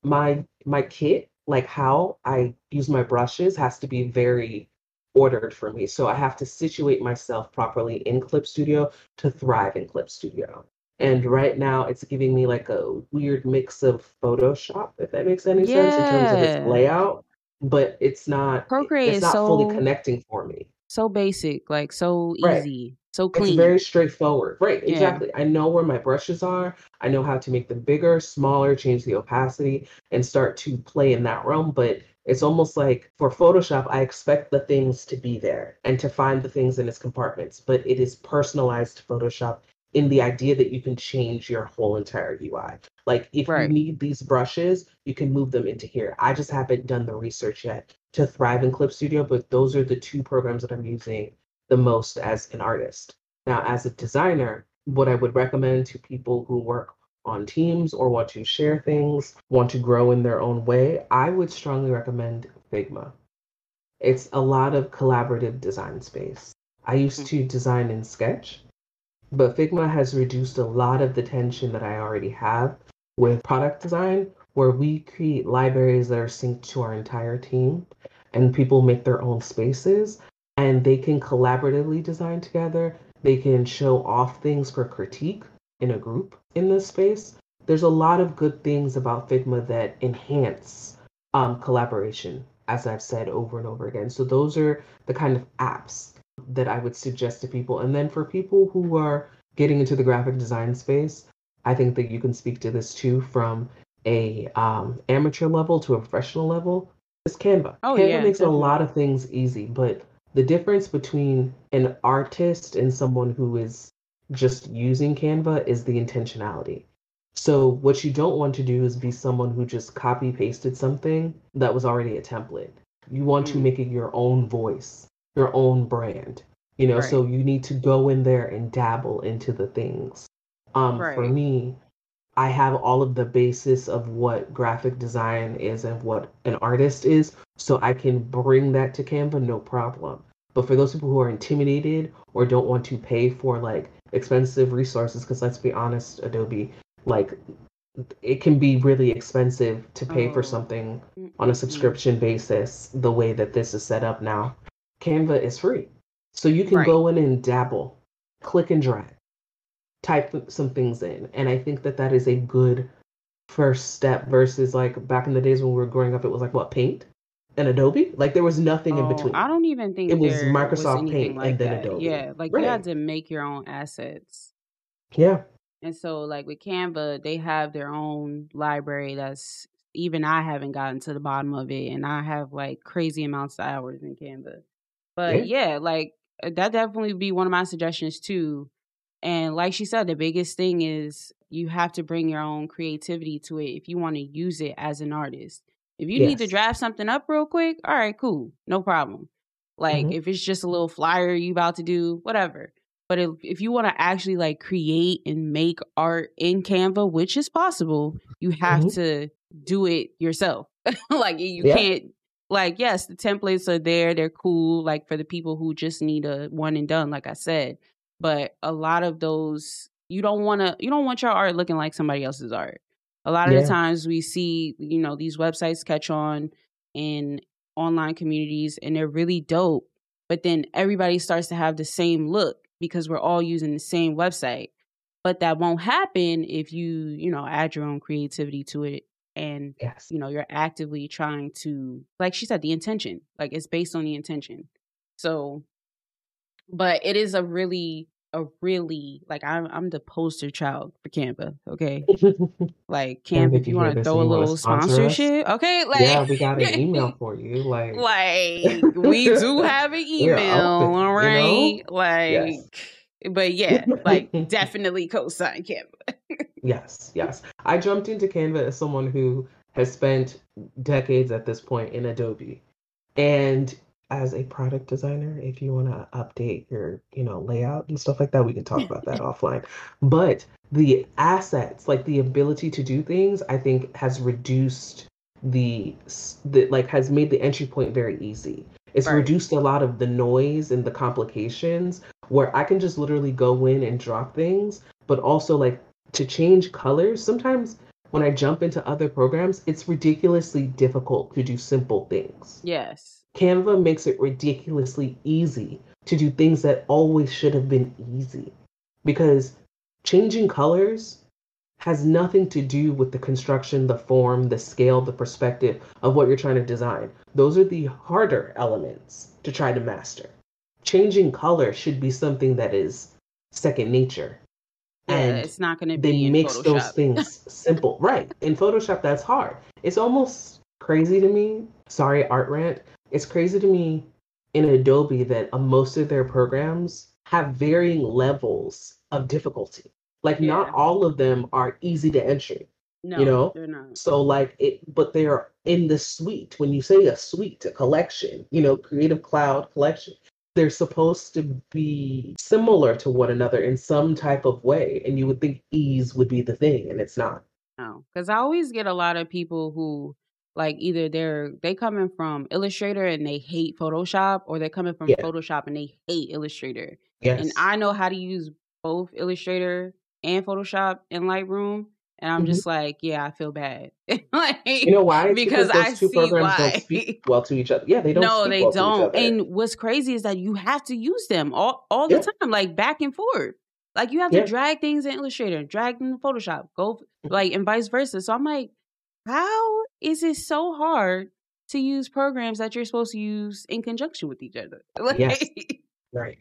my my kit, like how I use my brushes, has to be very ordered for me. So I have to situate myself properly in Clip Studio to thrive in Clip Studio. And right now, it's giving me like a weird mix of Photoshop, if that makes any sense in terms of its layout. But it's not Procreate it's not fully connecting for me. so basic, like so Right. easy, so clean. It's very straightforward. Right, Yeah. exactly. I know where my brushes are. I know how to make them bigger, smaller, change the opacity, and start to play in that realm. But it's almost like for Photoshop, I expect the things to be there and to find the things in its compartments. But it is personalized Photoshop in the idea that you can change your whole entire UI. Like if you need these brushes, you can move them into here. I just haven't done the research yet to thrive in Clip Studio, but those are the two programs that I'm using the most as an artist. Now, as a designer, what I would recommend to people who work on teams or want to share things, want to grow in their own way, I would strongly recommend Figma. It's a lot of collaborative design space. I used mm-hmm. to design in Sketch, but Figma has reduced a lot of the tension that I already have with product design, where we create libraries that are synced to our entire team and people make their own spaces and they can collaboratively design together They can show off things for critique in a group in this space. There's a lot of good things about Figma that enhance um, collaboration, as I've said over and over again. So those are the kind of apps that I would suggest to people. And then for people who are getting into the graphic design space, I think that you can speak to this too from a um, amateur level to a professional level. It's Canva. Oh, Canva yeah, makes a lot of things easy, but the difference between an artist and someone who is just using Canva is the intentionality. So what you don't want to do is be someone who just copy pasted something that was already a template. You want to Mm. make it your own voice, your own brand. You know, so you need to go in there and dabble into the things. Um, for me, I have all of the basis of what graphic design is and what an artist is, so I can bring that to Canva no problem. But for those people who are intimidated or don't want to pay for like expensive resources, because let's be honest, Adobe, like it can be really expensive to pay for Oh. something mm, on a mm, mm. subscription basis the way that this is set up now. Canva is free. So you can Right. go in and dabble, click and drag, type some things in. And I think that that is a good first step versus like back in the days when we were growing up, it was like what, Paint and Adobe? Like there was nothing in Oh, between. I don't even think It was was Microsoft anything Paint like and then that. Adobe. Yeah, like you had to make your own assets. Yeah. And so like with Canva, they have their own library that's even I haven't gotten to the bottom of it and I have like crazy amounts of hours in Canva. But Yeah. yeah, like uh, that definitely be one of my suggestions too. And like she said, the biggest thing is you have to bring your own creativity to it if you want to use it as an artist. If you need to draft something up real quick, all right, cool, no problem. Like Mhm. if it's just a little flyer you about to do, whatever. But if if you want to actually like create and make art in Canva, which is possible, you have Mhm. to do it yourself. *laughs* like you Yeah. can't like yes, the templates are there, they're cool like for the people who just need a one and done like I said. But a lot of those you don't want to you don't want your art looking like somebody else's art. A lot of the times we see, you know, these websites catch on in online communities and they're really dope, but then everybody starts to have the same look because we're all using the same website. But that won't happen if you, you know, add your own creativity to it and Yes. you know, you're actively trying to like she said the intention. Like it's based on the intention. So but it is a really a really like I'm I'm the poster child for Canva, okay? *laughs* Like Canva, if you you want to throw a little sponsor us, sponsorship, okay? Like yeah, we got an email for you. *laughs* Like like we do *laughs* have an email, open, all you right? know? Like Yes. But *laughs* yeah, like definitely co-sign Canva. *laughs* Yes, yes. I jumped into Canva as someone who has spent decades at this point in Adobe. And as a product designer, if you want to update your, you know, layout and stuff like that, we can talk about that *laughs* offline. But the assets, like the ability to do things, I think has reduced the, the like has made the entry point very easy. It's Right. reduced a lot of the noise and the complications where I can just literally go in and drop things, but also like to change colors. Sometimes when I jump into other programs, it's ridiculously difficult to do simple things. Yes. Canva makes it ridiculously easy to do things that always should have been easy because changing colors has nothing to do with the construction, the form, the scale, the perspective of what you're trying to design. Those are the harder elements to try to master. Changing color should be something that is second nature. Yeah, and it's not going to they be in makes those things *laughs* simple. Right. In Photoshop, that's hard. It's almost crazy to me. Sorry, art rant. It's crazy to me in Adobe that uh, most of their programs have varying levels of difficulty. Like, not all of them are easy to enter. no, know? they're not. So, like, it, but they're in the suite. When you say a suite, a collection, you know, Creative Cloud collection, they're supposed to be similar to one another in some type of way. And you would think ease would be the thing, and it's not. No, because I always get a lot of people who like either they're they coming from Illustrator and they hate Photoshop, or they're coming from Yeah. Photoshop and they hate Illustrator. Yes. And I know how to use both Illustrator and Photoshop and Lightroom, And I'm Mhm. just like, yeah, I feel bad. *laughs* like, You know why? Because those I two see programs why. don't speak *laughs* well to each other. Yeah, they don't. no, speak they well to each don't. And what's crazy is that you have to use them all all the time, like back and forth. Like you have to drag things in Illustrator, drag them in Photoshop, go Mhm. like and vice versa. So I'm like, how is it so hard to use programs that you're supposed to use in conjunction with each other? *laughs* Like, Yes. right.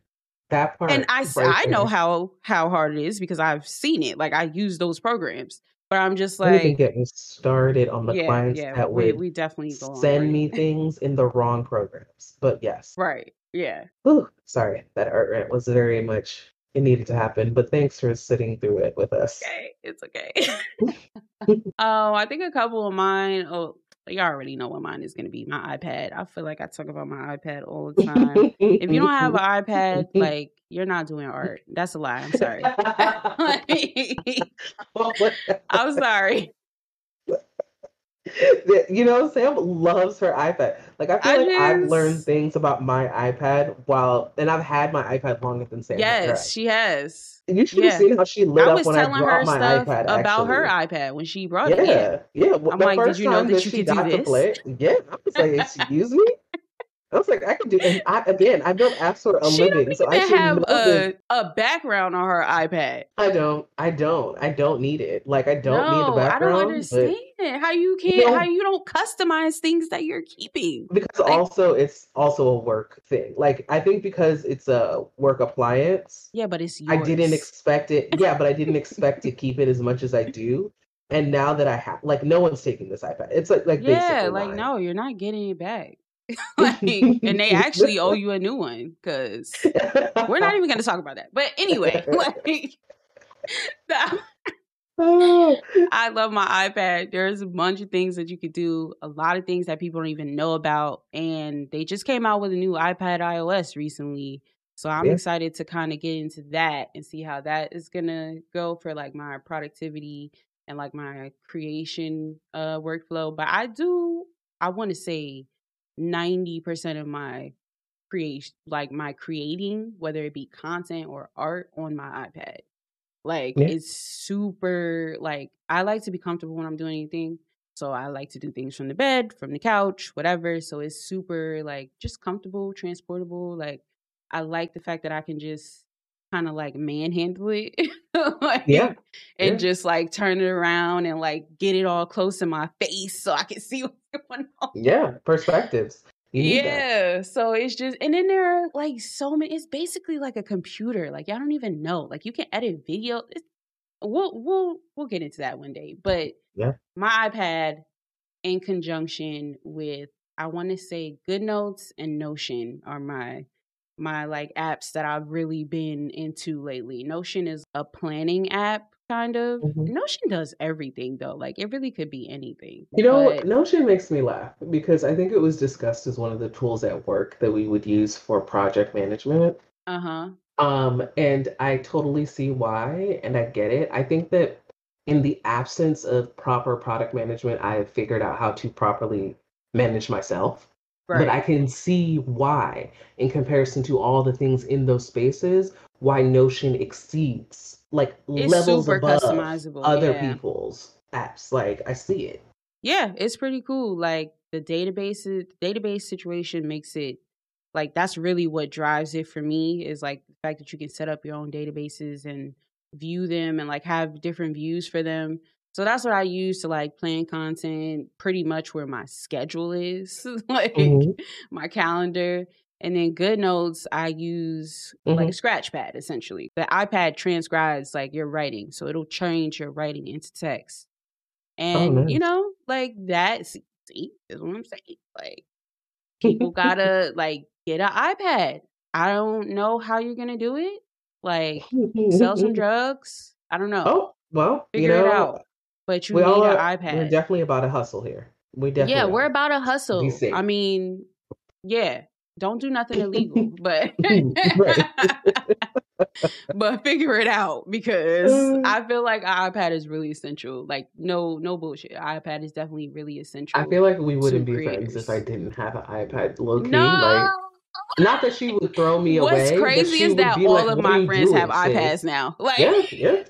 That part. and I, I know how how hard it is because I've seen it. Like I use those programs, but I'm just Don't even like, get me started on the yeah, clients yeah, that we would we definitely go on a send me *laughs* things in the wrong programs. But yes. right, yeah. Whew, sorry, that art rant was very much it needed to happen. But thanks for sitting through it with us. okay. It's okay. oh, *laughs* I think a couple of mine. Oh, you already know what mine is going to be. My iPad. I feel like I talk about my iPad all the time. if you don't have an iPad, *laughs* like you're not doing art. That's a lie. I'm sorry. *laughs* *laughs* I'm sorry. You know, Sam loves her iPad. Like I feel I like I've learned things about my iPad while, and I've had my iPad longer than Sam. Yes, she has. you should yeah. have seen how she lit I up was when I telling her brought my stuff iPad. about her iPad when she brought Yeah, it. Yeah. yeah. Well, I'm like, did you know that that you could do this? play, yeah, I was like, excuse me. I was like, I can do, and I, again, I built apps for a She living, so I should have a, a background on her iPad. I don't, I don't, I don't need it. Like, I don't need the background. no, I don't understand how you can't, know- how you don't customize things that you're keeping. because Like- also it's also a work thing. Like, I think because it's a work appliance, Yeah, but it's yours. I didn't expect it. Yeah, but I didn't *laughs* expect to keep it as much as I do. And now that I have, like, no one's taking this iPad. It's like, like yeah, like mine. no, you're not getting it back. *laughs* like, and they actually owe *laughs* you a new one because we're not even going *laughs* to talk about that. But anyway, like, the- Oh, I love my iPad. There's a bunch of things that you could do, a lot of things that people don't even know about. And they just came out with a new iPad iOS recently. So I'm Yeah. excited to kind of get into that and see how that is going to go for like my productivity and like my creation uh workflow. But I do I want to say 90% of my creation like my creating, whether it be content or art on my iPad. Like Yeah. it's super like I like to be comfortable when I'm doing anything. So I like to do things from the bed, from the couch, whatever. So it's super like just comfortable, transportable. Like I like the fact that I can just kind of like manhandle it. *laughs* like, Yeah, And yeah. just like turn it around and like get it all close to my face so I can *laughs* see what's going on. yeah. Perspectives. Need that. Yeah. So it's just, and then there are like so many, it's basically like a computer. Like, y'all don't even know. Like, you can edit video. It's, we'll, we'll, we'll get into that one day. But Yeah. my iPad in conjunction with, I want to say GoodNotes and Notion are my, my like apps that I've really been into lately. Notion is a planning app kind of. Mhm. Notion does everything though. Like it really could be anything. You know, But- Notion makes me laugh because I think it was discussed as one of the tools at work that we would use for project management. uh-huh. Um, and I totally see why, and I get it. I think that in the absence of proper product management, I have figured out how to properly manage myself. Right. But I can see why, in comparison to all the things in those spaces, why Notion exceeds like It's levels super above customizable, other yeah. people's apps. Like I see it. Yeah, it's pretty cool. Like the database database situation makes it like that's really what drives it for me is like the fact that you can set up your own databases and view them and like have different views for them. So that's what I use to like plan content pretty much where my schedule is, *laughs* like Mhm. my calendar. And then GoodNotes, I use like a scratch pad essentially. The iPad transcribes like your writing. So it'll change your writing into text. And you know, like that see, see, is what I'm saying. Like people *laughs* gotta like get an iPad. I don't know how you're gonna do it. Like sell some *laughs* drugs. I don't know. Oh well, Figure you know, it out. But you we need all an are, iPad. We're definitely about a hustle here. We definitely yeah, we're about a hustle. I mean, yeah, don't do nothing illegal, *laughs* but *laughs* *laughs* but figure it out because Uh. I feel like an iPad is really essential. Like no no bullshit. iPad is definitely really essential. I feel like we wouldn't be friends if I didn't have an iPad. Low key, no. like not that she would throw me What's away. but crazy is that all like, of my friends have doing, sis?" iPads now. Like yeah, yeah.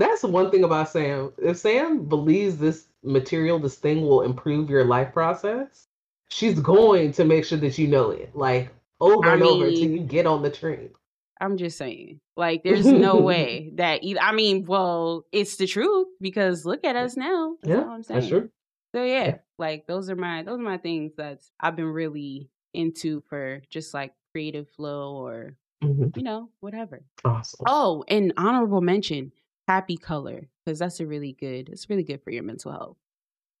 That's one thing about Sam. If Sam believes this material, this thing will improve your life process, she's going to make sure that you know it, like over I and over until mean- you get on the train. I'm just saying. Like, there's *laughs* no way that either. I mean, well, it's the truth because look at us now. That's Yeah, I'm saying. that's true. So yeah, Yeah. like those are my those are my things that I've been really into for just like creative flow or Mhm. you know whatever. Awesome. Oh, and honorable mention, Happy Color, because that's a really good. It's really good for your mental health.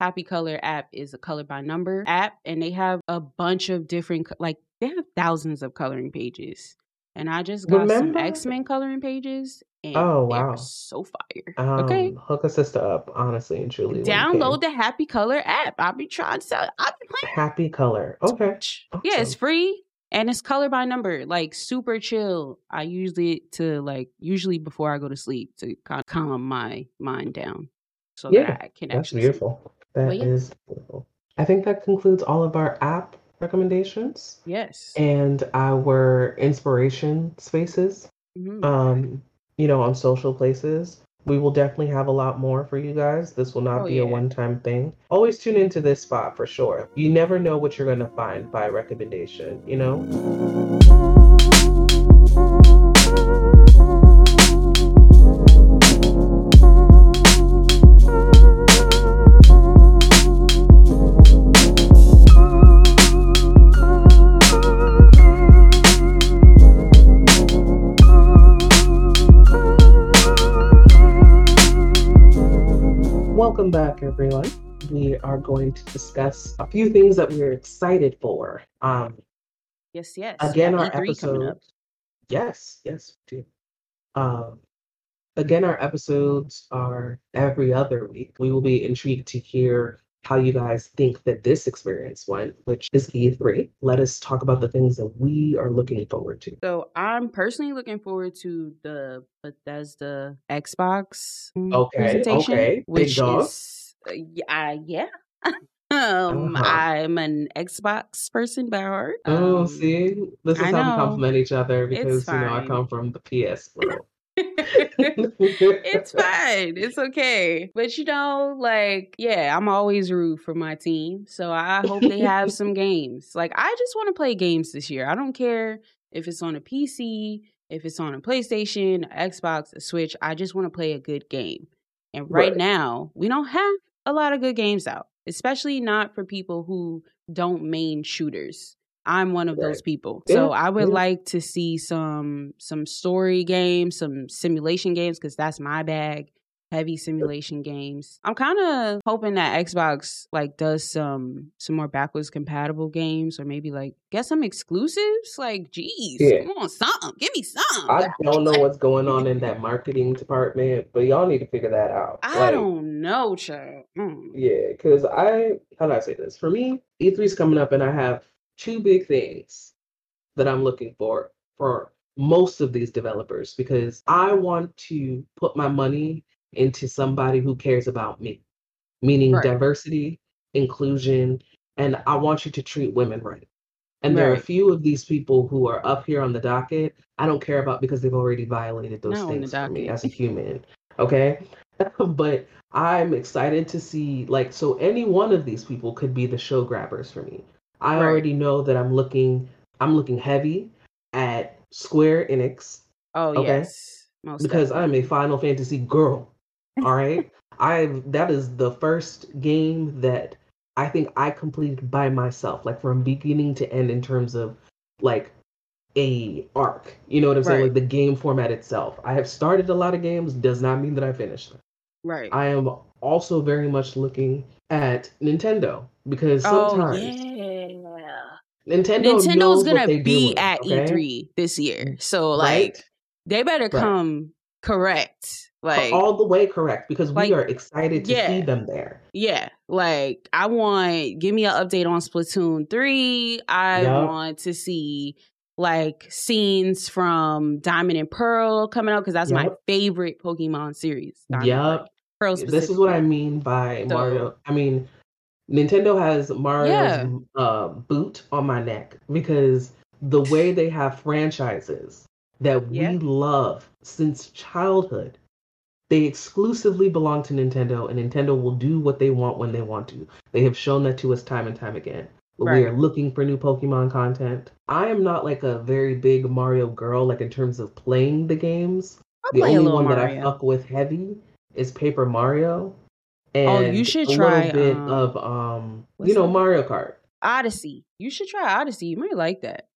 Happy Color app is a color by number app, and they have a bunch of different like they have thousands of coloring pages. And I just got Remember- some X Men coloring pages, and Oh, wow. so fire. Um, okay, Hook a sister up, honestly and truly. download the Happy Color app. I'll be trying to sell. I'll be playing. Happy color. Okay. Yeah, it's free and it's color by number, like super chill. I usually it to like usually before I go to sleep to kind of calm my mind down, so Yeah, that I can That's actually. sleep. beautiful. That is yeah. beautiful. I think that concludes all of our app recommendations Yes. and our inspiration spaces. Mhm. Um, you know, on social places. We will definitely have a lot more for you guys. This will not Oh, be a one-time thing. Always tune into this spot for sure. You never know what you're gonna find by recommendation, you know? Welcome back, everyone. We are going to discuss a few things that we're excited for. Um, yes, yes. again, our E3 episode. Yes, yes, do. Um, again, our episodes are every other week. We will be intrigued to hear how you guys think that this experience went, which is E3. Let us talk about the things that we are looking forward to. So I'm personally looking forward to the Bethesda Xbox Okay, presentation, okay, which is uh, uh, yeah. *laughs* um, Uh-huh. I'm an Xbox person by heart. Oh, Um, see, this is how we compliment each other because you know I come from the PS world. It's fine. It's okay. But you know, like, yeah, I'm always rude for my team. So I hope they have *laughs* some games. Like, I just want to play games this year. I don't care if it's on a PC, if it's on a PlayStation, Xbox, a Switch. I just want to play a good game. And right, Right. now, we don't have a lot of good games out, especially not for people who don't main shooters. I'm one of those people. Yeah, So I would yeah. like to see some some story games, some simulation games cuz that's my bag. Heavy simulation games. I'm kind of hoping that Xbox like does some some more backwards compatible games or maybe like get some exclusives. Like, geez, Yeah. come on, something. Give me something. I don't know what's going on in that *laughs* marketing department, but y'all need to figure that out. I Like, don't know, child. Mm. Yeah, because I, how do I say this? For me, E3 is coming up, and I have two big things that I'm looking for for most of these developers because I want to put my money into somebody who cares about me, meaning Right. diversity, inclusion, and I want you to treat women right. And there are a few of these people who are up here on the docket I don't care about because they've already violated those Not things for me as a human. Okay. *laughs* but I'm excited to see like so any one of these people could be the show grabbers for me. I Right. already know that I'm looking I'm looking heavy at Square Enix Oh Okay. yes, most because I'm a. Final Fantasy girl. *laughs* All right. I that is the first game that I think I completed by myself, like from beginning to end in terms of like a arc. You know what I'm saying? Like the game format itself. I have started a lot of games, does not mean that I finished them. right. I am also very much looking at Nintendo because oh sometimes yeah. Nintendo Nintendo's gonna be doing, at okay? E3 this year, so like right? they better Right. come correct. Like all the way correct because like, we are excited to see them there. Yeah, like I want give me an update on Splatoon 3. I Yup. want to see like scenes from Diamond and Pearl coming out because that's my favorite Pokemon series. Diamond Yep. Pearl This is what I mean by So- Mario. I mean, Nintendo has Mario's Yeah. uh, boot on my neck because the way they have franchises that Yeah. we love since childhood They exclusively belong to Nintendo, and Nintendo will do what they want when they want to. They have shown that to us time and time again. Right. We are looking for new Pokemon content. I am not like a very big Mario girl, like in terms of playing the games. I'll the only one Mario. that I fuck with heavy is Paper Mario. And oh, you should try a little bit um, of um, you know, that? Mario Kart. Odyssey. You should try Odyssey. You might like that.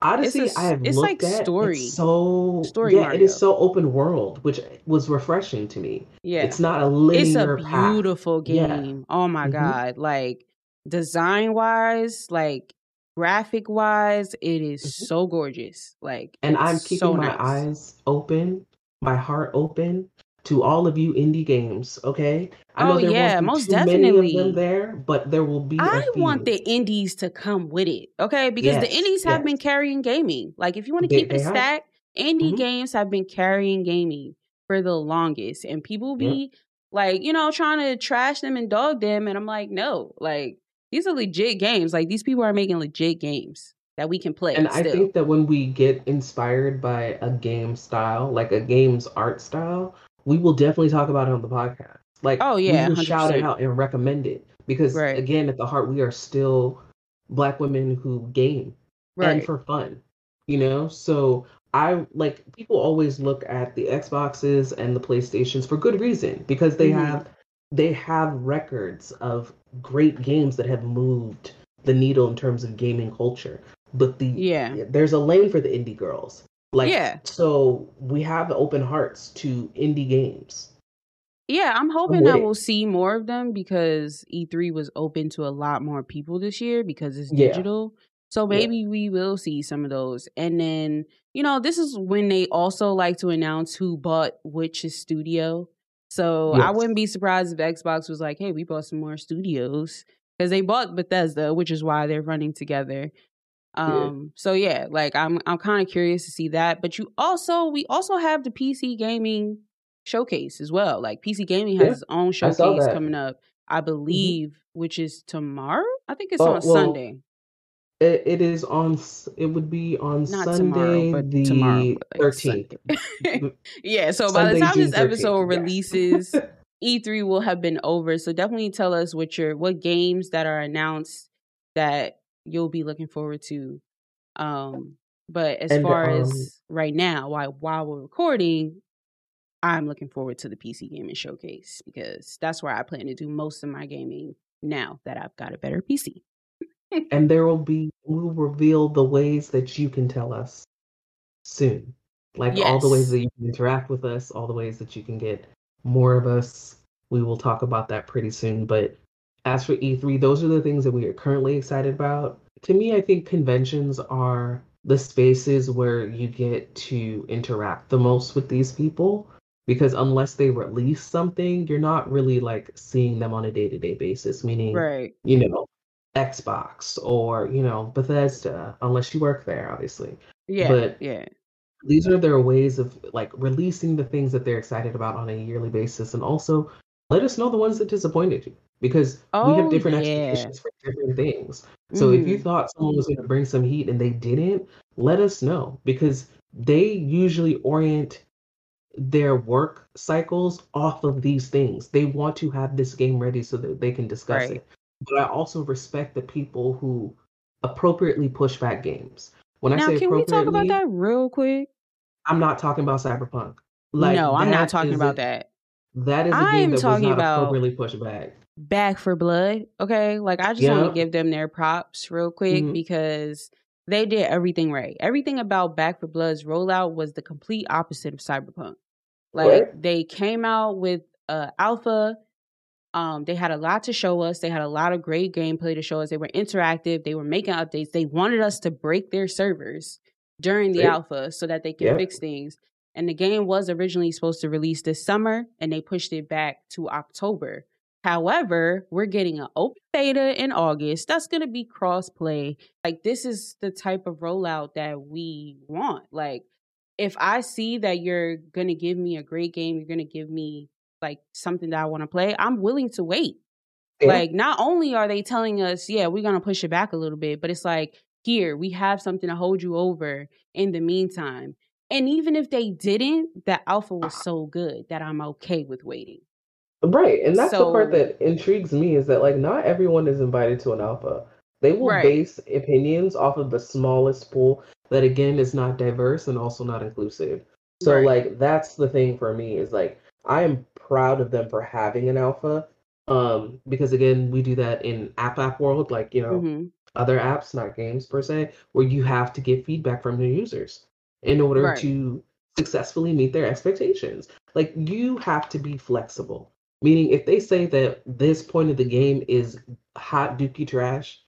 Odyssey, it's a, I have it's looked like at. story. It's so story. Yeah, Mario. it is so open world, which was refreshing to me. Yeah, it's not a linear. It's a path. beautiful game. Yeah. Oh my mm-hmm. god! Like design wise, like graphic wise, it is mm-hmm. so gorgeous. Like, and I'm keeping so my nice. eyes open, my heart open to all of you indie games. Okay, I know oh, there yeah, won't be most definitely. many there, but there will be. I want the indies to come with it. Okay, because yes, the indies have yes. been carrying gaming. Like, if you want to keep it stacked, indie mm-hmm. games have been carrying gaming for the longest, and people be. Yep. Like, you know, trying to trash them and dog them. And I'm like, no, like, these are legit games. Like these people are making legit games that we can play. And still. I think that when we get inspired by a game style, like a game's art style, we will definitely talk about it on the podcast. Like, oh yeah, we will shout it out and recommend it because, right. again, at the heart, we are still Black women who game right. and for fun. You know, so I like people always look at the Xboxes and the PlayStations for good reason because they mm-hmm. have they have records of great games that have moved the needle in terms of gaming culture. But the yeah, there's a lane for the indie girls. Like yeah. so we have open hearts to indie games. Yeah, I'm hoping that we'll see more of them because E3 was open to a lot more people this year because it's digital. Yeah. So maybe yeah. we will see some of those. And then, you know, this is when they also like to announce who bought which studio. So yes. I wouldn't be surprised if Xbox was like, "Hey, we bought some more studios." Because they bought Bethesda, which is why they're running together. Um, yeah. so yeah, like I'm I'm kind of curious to see that. But you also we also have the PC gaming showcase as well. Like PC gaming has yeah, its own showcase coming up, I mm-hmm. believe, mm-hmm. which is tomorrow. I think it's oh, on well, Sunday. It, it is on. It would be on Not Sunday, tomorrow, the thirteenth. *laughs* yeah. So Sunday, by the time June this episode releases, *laughs* E3 will have been over. So definitely tell us what your what games that are announced that you'll be looking forward to. Um, but as and, far um, as right now, while while we're recording, I'm looking forward to the PC gaming showcase because that's where I plan to do most of my gaming now that I've got a better PC and there will *laughs* be we'll reveal the ways that you can tell us soon like yes. all the ways that you can interact with us all the ways that you can get more of us we will talk about that pretty soon but as for e3 those are the things that we are currently excited about. To me i think conventions are the spaces where you get to interact the most with these people because unless they release something you're not really like seeing them on a day-to-day basis meaning right. you know Xbox or you know Bethesda, unless you work there, obviously. Yeah, but yeah, these are their ways of like releasing the things that they're excited about on a yearly basis, and also let us know the ones that disappointed you because oh, we have different yeah. expectations for different things. So mm. if you mm. thought someone was going to bring some heat and they didn't, let us know because they usually orient their work cycles off of these things. They want to have this game ready so that they can discuss right. it but I also respect the people who appropriately push back games. When now, I say can we talk about that real quick? I'm not talking about Cyberpunk. Like, no, I'm not talking about a, that. That is a I game that talking was not about appropriately pushed back. Back 4 Blood. Okay, like I just yeah. want to give them their props real quick mm-hmm. because they did everything right. Everything about Back 4 Blood's rollout was the complete opposite of Cyberpunk. Like right. they came out with uh, alpha um, they had a lot to show us. They had a lot of great gameplay to show us. They were interactive. They were making updates. They wanted us to break their servers during the alpha so that they could yeah. fix things. And the game was originally supposed to release this summer, and they pushed it back to October. However, we're getting an open beta in August. That's going to be cross-play. Like this is the type of rollout that we want. Like if I see that you're going to give me a great game, you're going to give me like something that I want to play, I'm willing to wait. Yeah. Like not only are they telling us, yeah, we're going to push it back a little bit, but it's like, here, we have something to hold you over in the meantime. And even if they didn't, the alpha was so good that I'm okay with waiting. Right. And that's the part that intrigues me is that like not everyone is invited to an alpha. They will right, base opinions off of the smallest pool that again is not diverse and also not inclusive. So right. like that's the thing for me is like I am proud of them for having an alpha. Um, because again, we do that in app app world, like you know, hmm other apps, not games per se, where you have to get feedback from your users in order Right. to successfully meet their expectations. Like you have to be flexible. Meaning if they say that this point of the game is hot dookie trash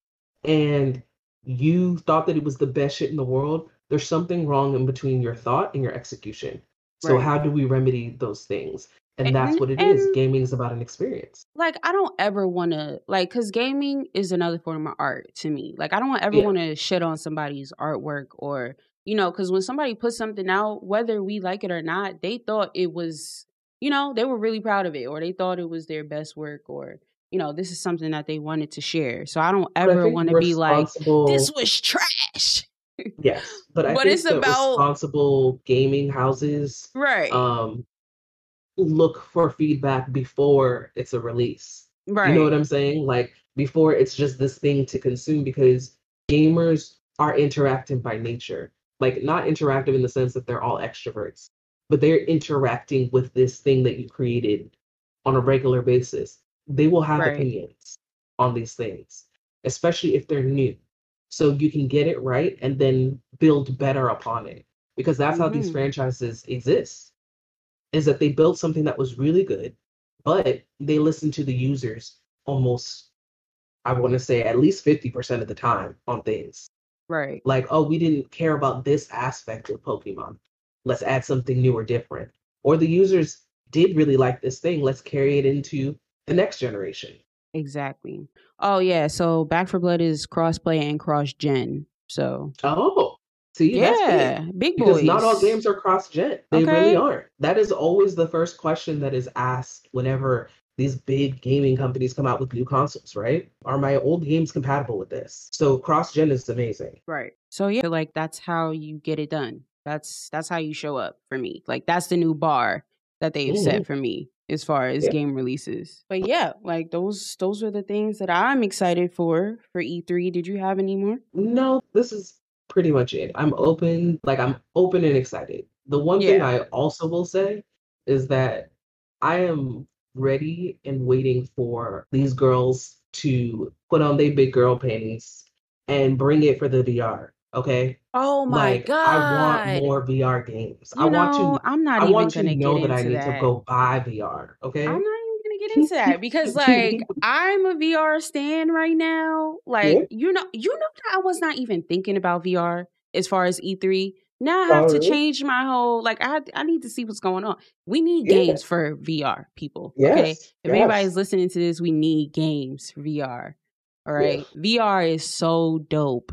and you thought that it was the best shit in the world, there's something wrong in between your thought and your execution. So Right. how do we remedy those things? And that's what it is. Gaming is about an experience. like I don't ever want to like cuz gaming is another form of art to me. Like I don't ever Yeah. want to shit on somebody's artwork or you know cuz when somebody puts something out whether we like it or not, they thought it was you know, they were really proud of it or they thought it was their best work or you know, this is something that they wanted to share. So I don't ever want to be like this was trash. Yes, *laughs* but I but it's think about responsible gaming houses right. um look for feedback before it's a release. Right. You know what I'm saying? Like before it's just this thing to consume because gamers are interactive by nature. Like not interactive in the sense that they're all extroverts, but they're interacting with this thing that you created on a regular basis. They will have Right. opinions on these things, especially if they're new. So you can get it right and then build better upon it. Because that's how these Mhm. franchises exist is that they built something that was really good, but they listened to the users almost, I want to say, at least 50% of the time on things. Right. Like, oh, we didn't care about this aspect of Pokemon. Let's add something new or different. Or the users did really like this thing. Let's carry it into the next generation. Exactly. Oh yeah, so Back 4 Blood is crossplay and cross gen. So Oh, see, big. yeah, big Because not all games are cross gen. They really aren't. That is always the first question that is asked whenever these big gaming companies come out with new consoles, right? Are my old games compatible with this? So cross gen is amazing. Right. So yeah, like that's how you get it done. That's that's how you show up for me. Like that's the new bar that they've hmm set for me as far as Yeah. game releases. But yeah, like those those are the things that I'm excited for for E3. Did you have any more? No, this is pretty much it. I'm open, like I'm open and excited. The one thing I also will say is that I am ready and waiting for these girls to put on their big girl panties and bring it for the VR. Okay? Oh my Like I want more VR games. I You want to I'm not I even want to gonna know that I need to go buy VR. Okay. I'm not even gonna get into that because like *laughs* I'm a VR stand right now. Yeah. Like you know, you know that I was not even thinking about VR as far as E3. Now I have Oh, to really? change my whole like I I need to see what's going on. We need Yeah. games for VR, people. Okay, Yes. if anybody's listening to this, we need games for VR. All right. Yeah. VR is so dope,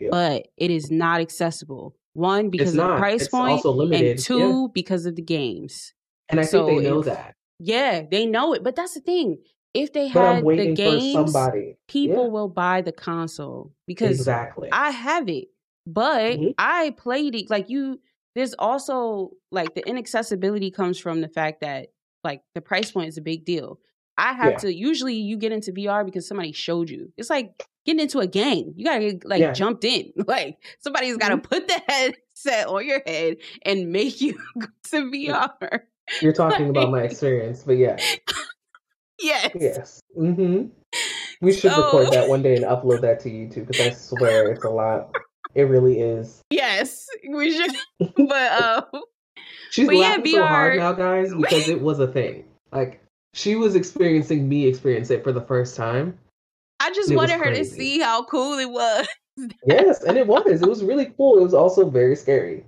Yeah. but it is not accessible. One It's because of the price It's point, and limited. Yeah. two because of the games. And I think So they know if that. yeah, they know it, but that's the thing. If they had the games, somebody. people Yeah. will buy the console because Exactly. I have it, but hmm I played it like you. There's also like the inaccessibility comes from the fact that like the price point is a big deal. I have Yeah. to usually you get into VR because somebody showed you. It's like getting into a game. You gotta get like Yeah. jumped in. *laughs* Like somebody's gotta hmm put the headset on your head and make you *laughs* go to VR. You're talking about my experience, but yeah. *laughs* yes. Yes. hmm We should record that one day and upload that to YouTube because I swear it's a lot. It really is. yes, we should. But uh, She's but yeah, laughing so hard now, guys, because it was a thing. Like she was experiencing me experience it for the first time, I just it wanted her to see how cool it was. *laughs* Yes, and it was. It was really cool. It was also very scary.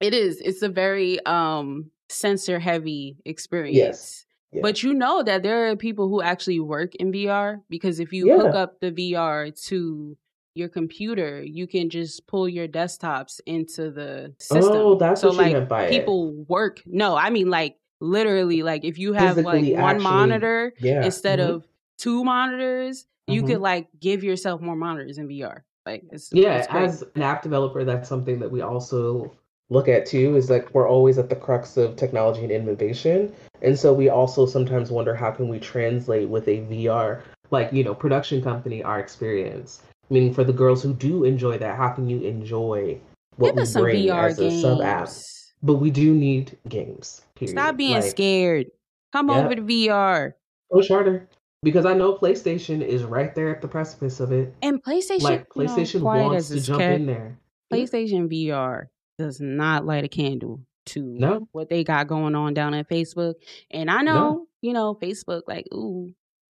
It is. It's a very um sensor heavy Yes. experience. Yeah. But you know that there are people who actually work in VR because if you hook up the VR to your computer, you can just pull your desktops into the system. Oh, that's So like meant by it. people work. No, I mean like literally like if you have like one actually. monitor Yeah. instead hmm of two monitors, you could hmm like give yourself more monitors in VR. Like it's Yeah. it's. As an app developer, that's something that we also look at too is like we're always at the crux of technology and innovation. And so we also sometimes wonder how can we translate with a VR, like, you know, production company, our experience. i mean for the girls who do enjoy that, how can you enjoy what Give we us some bring VR as a sub app? games. But we do need games. Period. Stop being Like, scared. Come Yeah. over to VR. Push harder. Because I know PlayStation is right there at the precipice of it. And PlayStation, Like you know, PlayStation wants to jump in there. Yeah. PlayStation VR does not light a candle to No, what they got going on down at Facebook. And I know, no. you know, Facebook, like, ooh,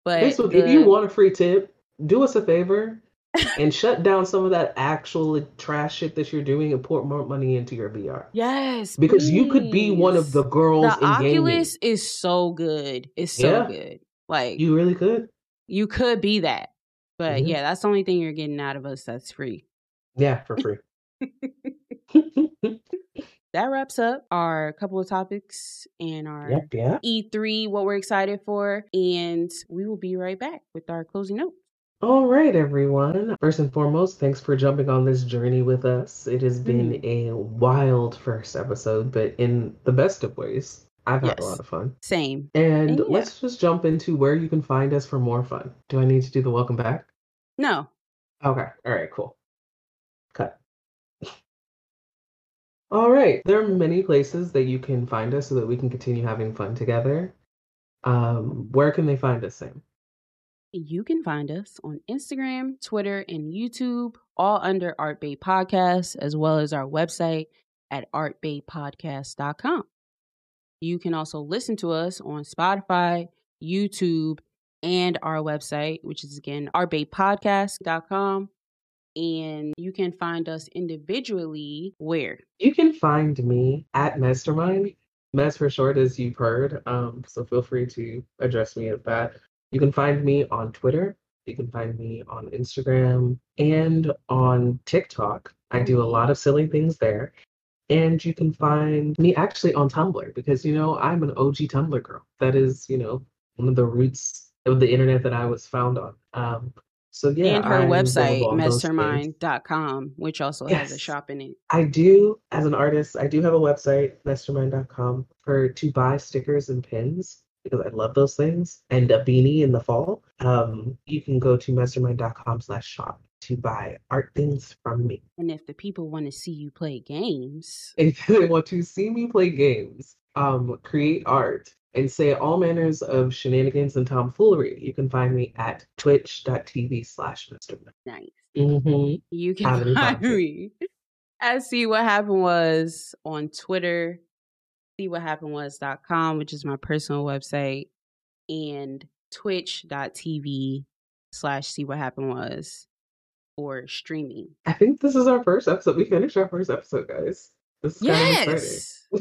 but Facebook, if you want a free tip, do us a favor *laughs* and shut down some of that actual trash shit that you're doing and pour more money into your VR. yes, Because you could be one of the girls The in gaming. Oculus is so good. It's so Yeah, good. Like you, really could. You could be that. But Yeah, yeah, that's the only thing you're getting out of us that's free. yeah, for free. *laughs* that wraps up our couple of topics and our yep, yeah. E3, what we're excited for, and we will be right back with our closing note. All right, everyone. First and foremost, thanks for jumping on this journey with us. It has been Mm, a wild first episode, but in the best of ways. I've had a lot of fun. same. And And yeah, let's just jump into where you can find us for more fun. Do I need to do the welcome back? no, Okay. All right, cool. Cut. All right. There are many places that you can find us so that we can continue having fun together. Um, where can they find us, Sam? you can find us on Instagram, Twitter, and YouTube, all under Art Bay Podcast, as well as our website at artbaypodcast.com. You can also listen to us on Spotify, YouTube, and our website, which is again artbaypodcast.com. And you can find us individually where? You can find me at Mastermind. Mez for short, as you've heard. Um, so feel free to address me at that. You can find me on Twitter. You can find me on Instagram and on TikTok. I do a lot of silly things there. And you can find me actually on Tumblr because, you know, I'm an OG Tumblr girl. That is, you know, one of the roots of the internet that I was found on. Um, so yeah, And her I'm website, available on those things. mastermind.com, which also has a shop in it. I do, as an artist, I do have a website, mastermind.com, for to buy stickers and pins because I love those things and a beanie in the fall. Um, you can go to mastermind.com slash shop to buy art things from me. And if the people want to see you play games, If *laughs* they want to see me play games, um, create art, and say all manners of shenanigans and tomfoolery, you can find me at twitch.tv slash mastermind. nice. Mm-hmm. You can find me at see what happened was on Twitter, see what happened was.com, which is my personal website, and twitch.tv slash see what happened was for streaming. I think this is our first episode. We finished our first episode, guys. This is kind of.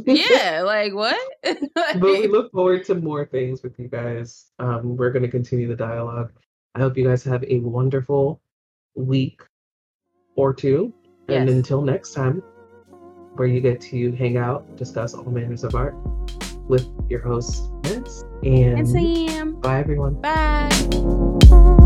Yes. yeah. Like what? *laughs* *laughs* but we look forward to more things with you guys. Um, we're going to continue the dialogue. I hope you guys have a wonderful week or two. And yes. until next time, where you get to hang out, discuss all manners of art with your hosts, Vince. And And Sam. bye, everyone. Bye.